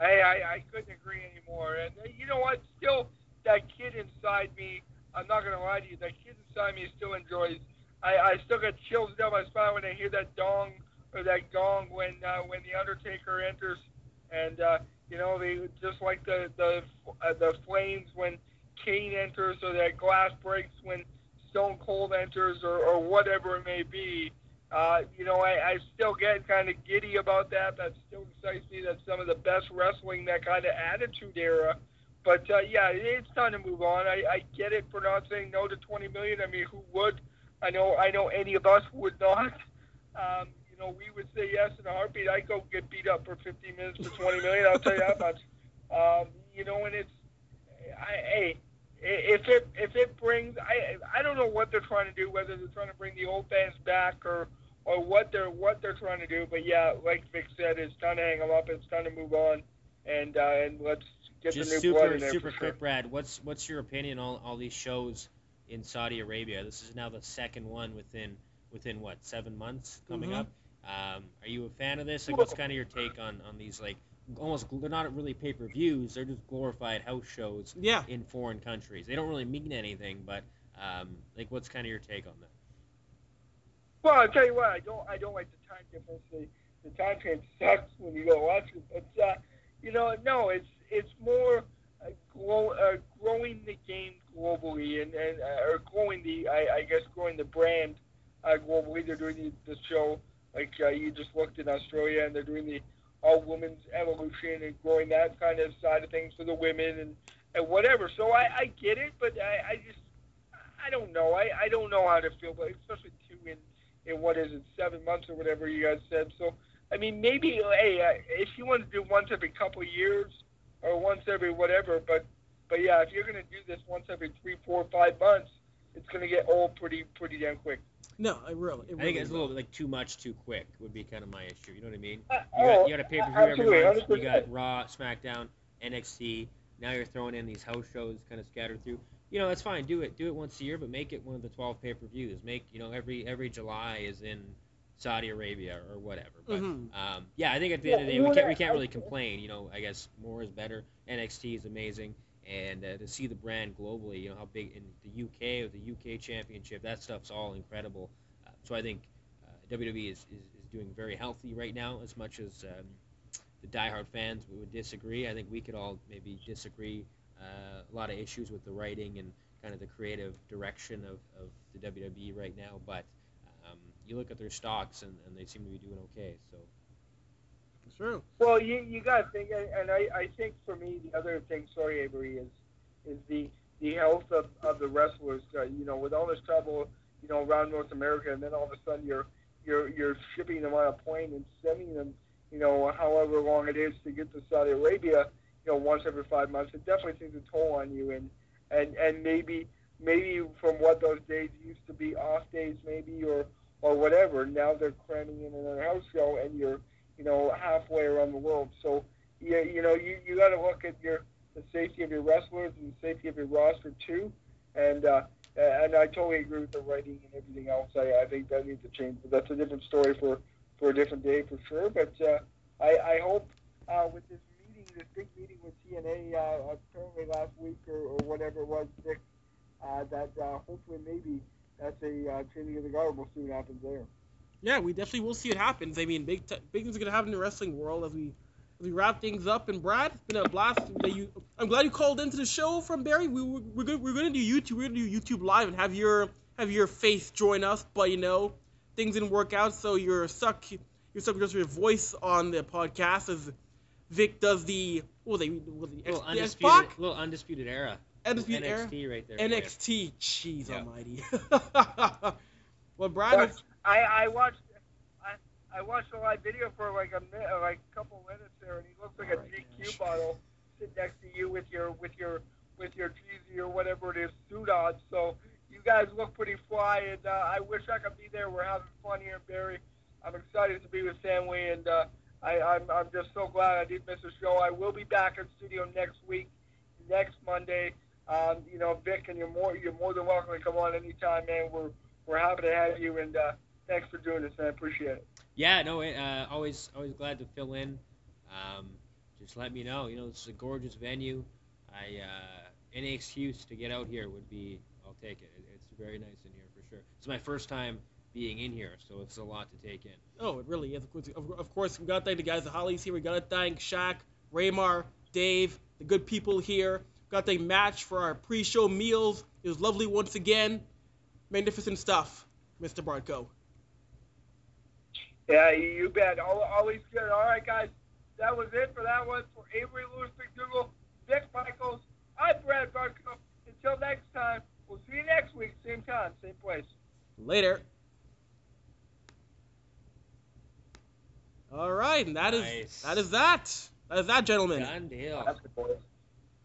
I, I couldn't agree anymore. And uh, you know what? Still, that kid inside me, I'm not going to lie to you, that kid inside me still enjoys. I, I still get chills down my spine when I hear that dong or that gong when uh, when the Undertaker enters. And, uh, you know, they just like the, the, uh, the flames when Kane enters or that glass breaks when Stone Cold enters or, or whatever it may be. Uh, you know, I, I still get kind of giddy about that. That still excites me. That's some of the best wrestling, that kind of attitude era. But uh, yeah, it's time to move on. I, I get it for not saying no to 20 million. I mean, who would? I know, I know, any of us would not. Um, you know, we would say yes in a heartbeat. I'd go get beat up for 15 minutes for 20 million. I'll tell you that much. Um, you know, and it's, I, hey, if it if it brings I I don't know what they're trying to do whether they're trying to bring the old fans back or or what they're what they're trying to do but yeah like Vic said it's time to hang them up it's time to move on and uh, and let's get Just the new blood super in there super quick, sure. Brad. What's what's your opinion on all these shows in Saudi Arabia? This is now the second one within within what seven months coming Mhm. up. Um, are you a fan of this? Like, what's kind of your take on on these like almost they're not really pay per views. They're just glorified house shows Yeah. in foreign countries. They don't really mean anything, but um, like, what's kind of your take on that? Well, I'll tell you what, I don't I don't like the time difference. The, the time change sucks when you go watch it. But uh, you know, no, it's it's more uh, grow, uh, growing the game globally and, and uh, or growing the I, I guess growing the brand uh, globally. They're doing the, the show like uh, you just looked in Australia, and they're doing the all women's evolution and growing that kind of side of things for the women and and whatever. So I, I get it, but I, I just I don't know. I, I don't know how to feel, but especially two in in what is it seven months or whatever you guys said. So I mean maybe hey if you want to do once every couple years or once every whatever, but but yeah, if you're gonna do this once every three, four, five months, it's gonna get old pretty pretty damn quick. No, I really. It I think really it's a little like too much too quick would be kind of my issue. You know what I mean? Uh, You got, oh, you got a pay per view every month. You got Raw, SmackDown, NXT. Now you're throwing in these house shows kind of scattered through. You know that's fine. Do it. Do it once a year, but make it one of the 12 pay per views. Make you know every every July is in Saudi Arabia or whatever. But Mhm. um, yeah, I think at the end of the day we can't we can't really complain. You know, I guess more is better. NXT is amazing. And uh, to see the brand globally, you know how big in the UK or the UK Championship, that stuff's all incredible. Uh, so I think uh, WWE is, is, is doing very healthy right now. As much as um, the diehard fans would disagree, I think we could all maybe disagree uh, a lot of issues with the writing and kind of the creative direction of, of the WWE right now. But um, you look at their stocks and, and they seem to be doing okay. So true. Well, you you got to think, and I, I think for me the other thing, sorry Avry, is is the the health of, of the wrestlers. Uh, you know, with all this trouble, you know, around North America, and then all of a sudden you're you're you're shipping them on a plane and sending them, you know, however long it is to get to Saudi Arabia, you know, once every five months. It definitely takes a toll on you, and and and maybe maybe from what those days used to be off days, maybe or or whatever. Now they're cramming in another house show, and you're you know, halfway around the world. So, you, you know, you, you got to look at your the safety of your wrestlers and the safety of your roster too. And uh, and I totally agree with the writing and everything else. I, I think that needs to change, but that's a different story for for a different day for sure. But uh, I I hope uh, with this meeting, this big meeting with TNA uh, apparently last week or, or whatever it was, Dick, uh, that uh, hopefully maybe that's a uh, changing of the guard. We'll see what happens there. Yeah, we definitely will see what happens. I mean, big t- big things are gonna happen in the wrestling world as we as we wrap things up. And Brad, it's been a blast. That you, I'm glad you called into the show from Barrie. We we're, we're gonna we're gonna do YouTube. We're gonna do YouTube live and have your have your face join us. But you know, things didn't work out, so you're stuck. You're stuck with your voice on the podcast as Vic does the what was they was the, little X, the undisputed, X-Pac? little undisputed era. Undisputed Era? NXT right there. NXT. Jeez Yeah. Almighty. well, Brad, But I, I watched I, I watched a live video for like a minute, like a couple minutes there, and he looks like a GQ Nash. bottle sitting next to you with your with your with your cheesy or whatever it is suit on. So you guys look pretty fly, and uh, I wish I could be there. We're having fun here in Barrie. I'm excited to be with family, and uh, I, I'm I'm just so glad I didn't miss a show. I will be back in studio next week, next Monday. Um, you know, Vic, and you're more you're more than welcome to come on anytime, man. We're we're happy to have you, and uh, thanks for doing this, man. I appreciate it. Yeah, no, uh, always always glad to fill in. Um, just let me know. You know, this is a gorgeous venue. I uh, any excuse to get out here would be, I'll take it. it. It's very nice in here for sure. It's my first time being in here, so it's a lot to take in. Oh, it really is. Of course, of, of course we got to thank the guys at Halley's here. We got to thank Shaq, Raymar, Dave, the good people here. Got to thank Match for our pre-show meals. It was lovely once again. Magnificent stuff, Mr. Bartko. Yeah, you you bet. Always good. All right, guys. That was it for that one. For Avry Lewis McDougal, Vic Michaels, I'm Brad Barco. Until next time, we'll see you next week, same time, same place. Later. All right, and that is Nice. that is that. That is that, gentlemen. Done deal. That's the boys.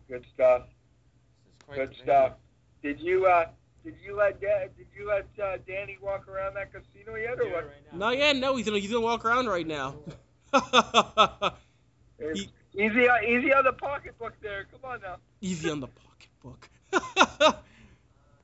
Good stuff. This is quite Good the stuff. Did you uh did you let Da- did you let uh, Danny walk around that casino yet or Do it what? right now. Not yet. No, he's gonna he's gonna walk around right now. It's Easy easy on the pocketbook there. Come on now. Easy on the pocketbook.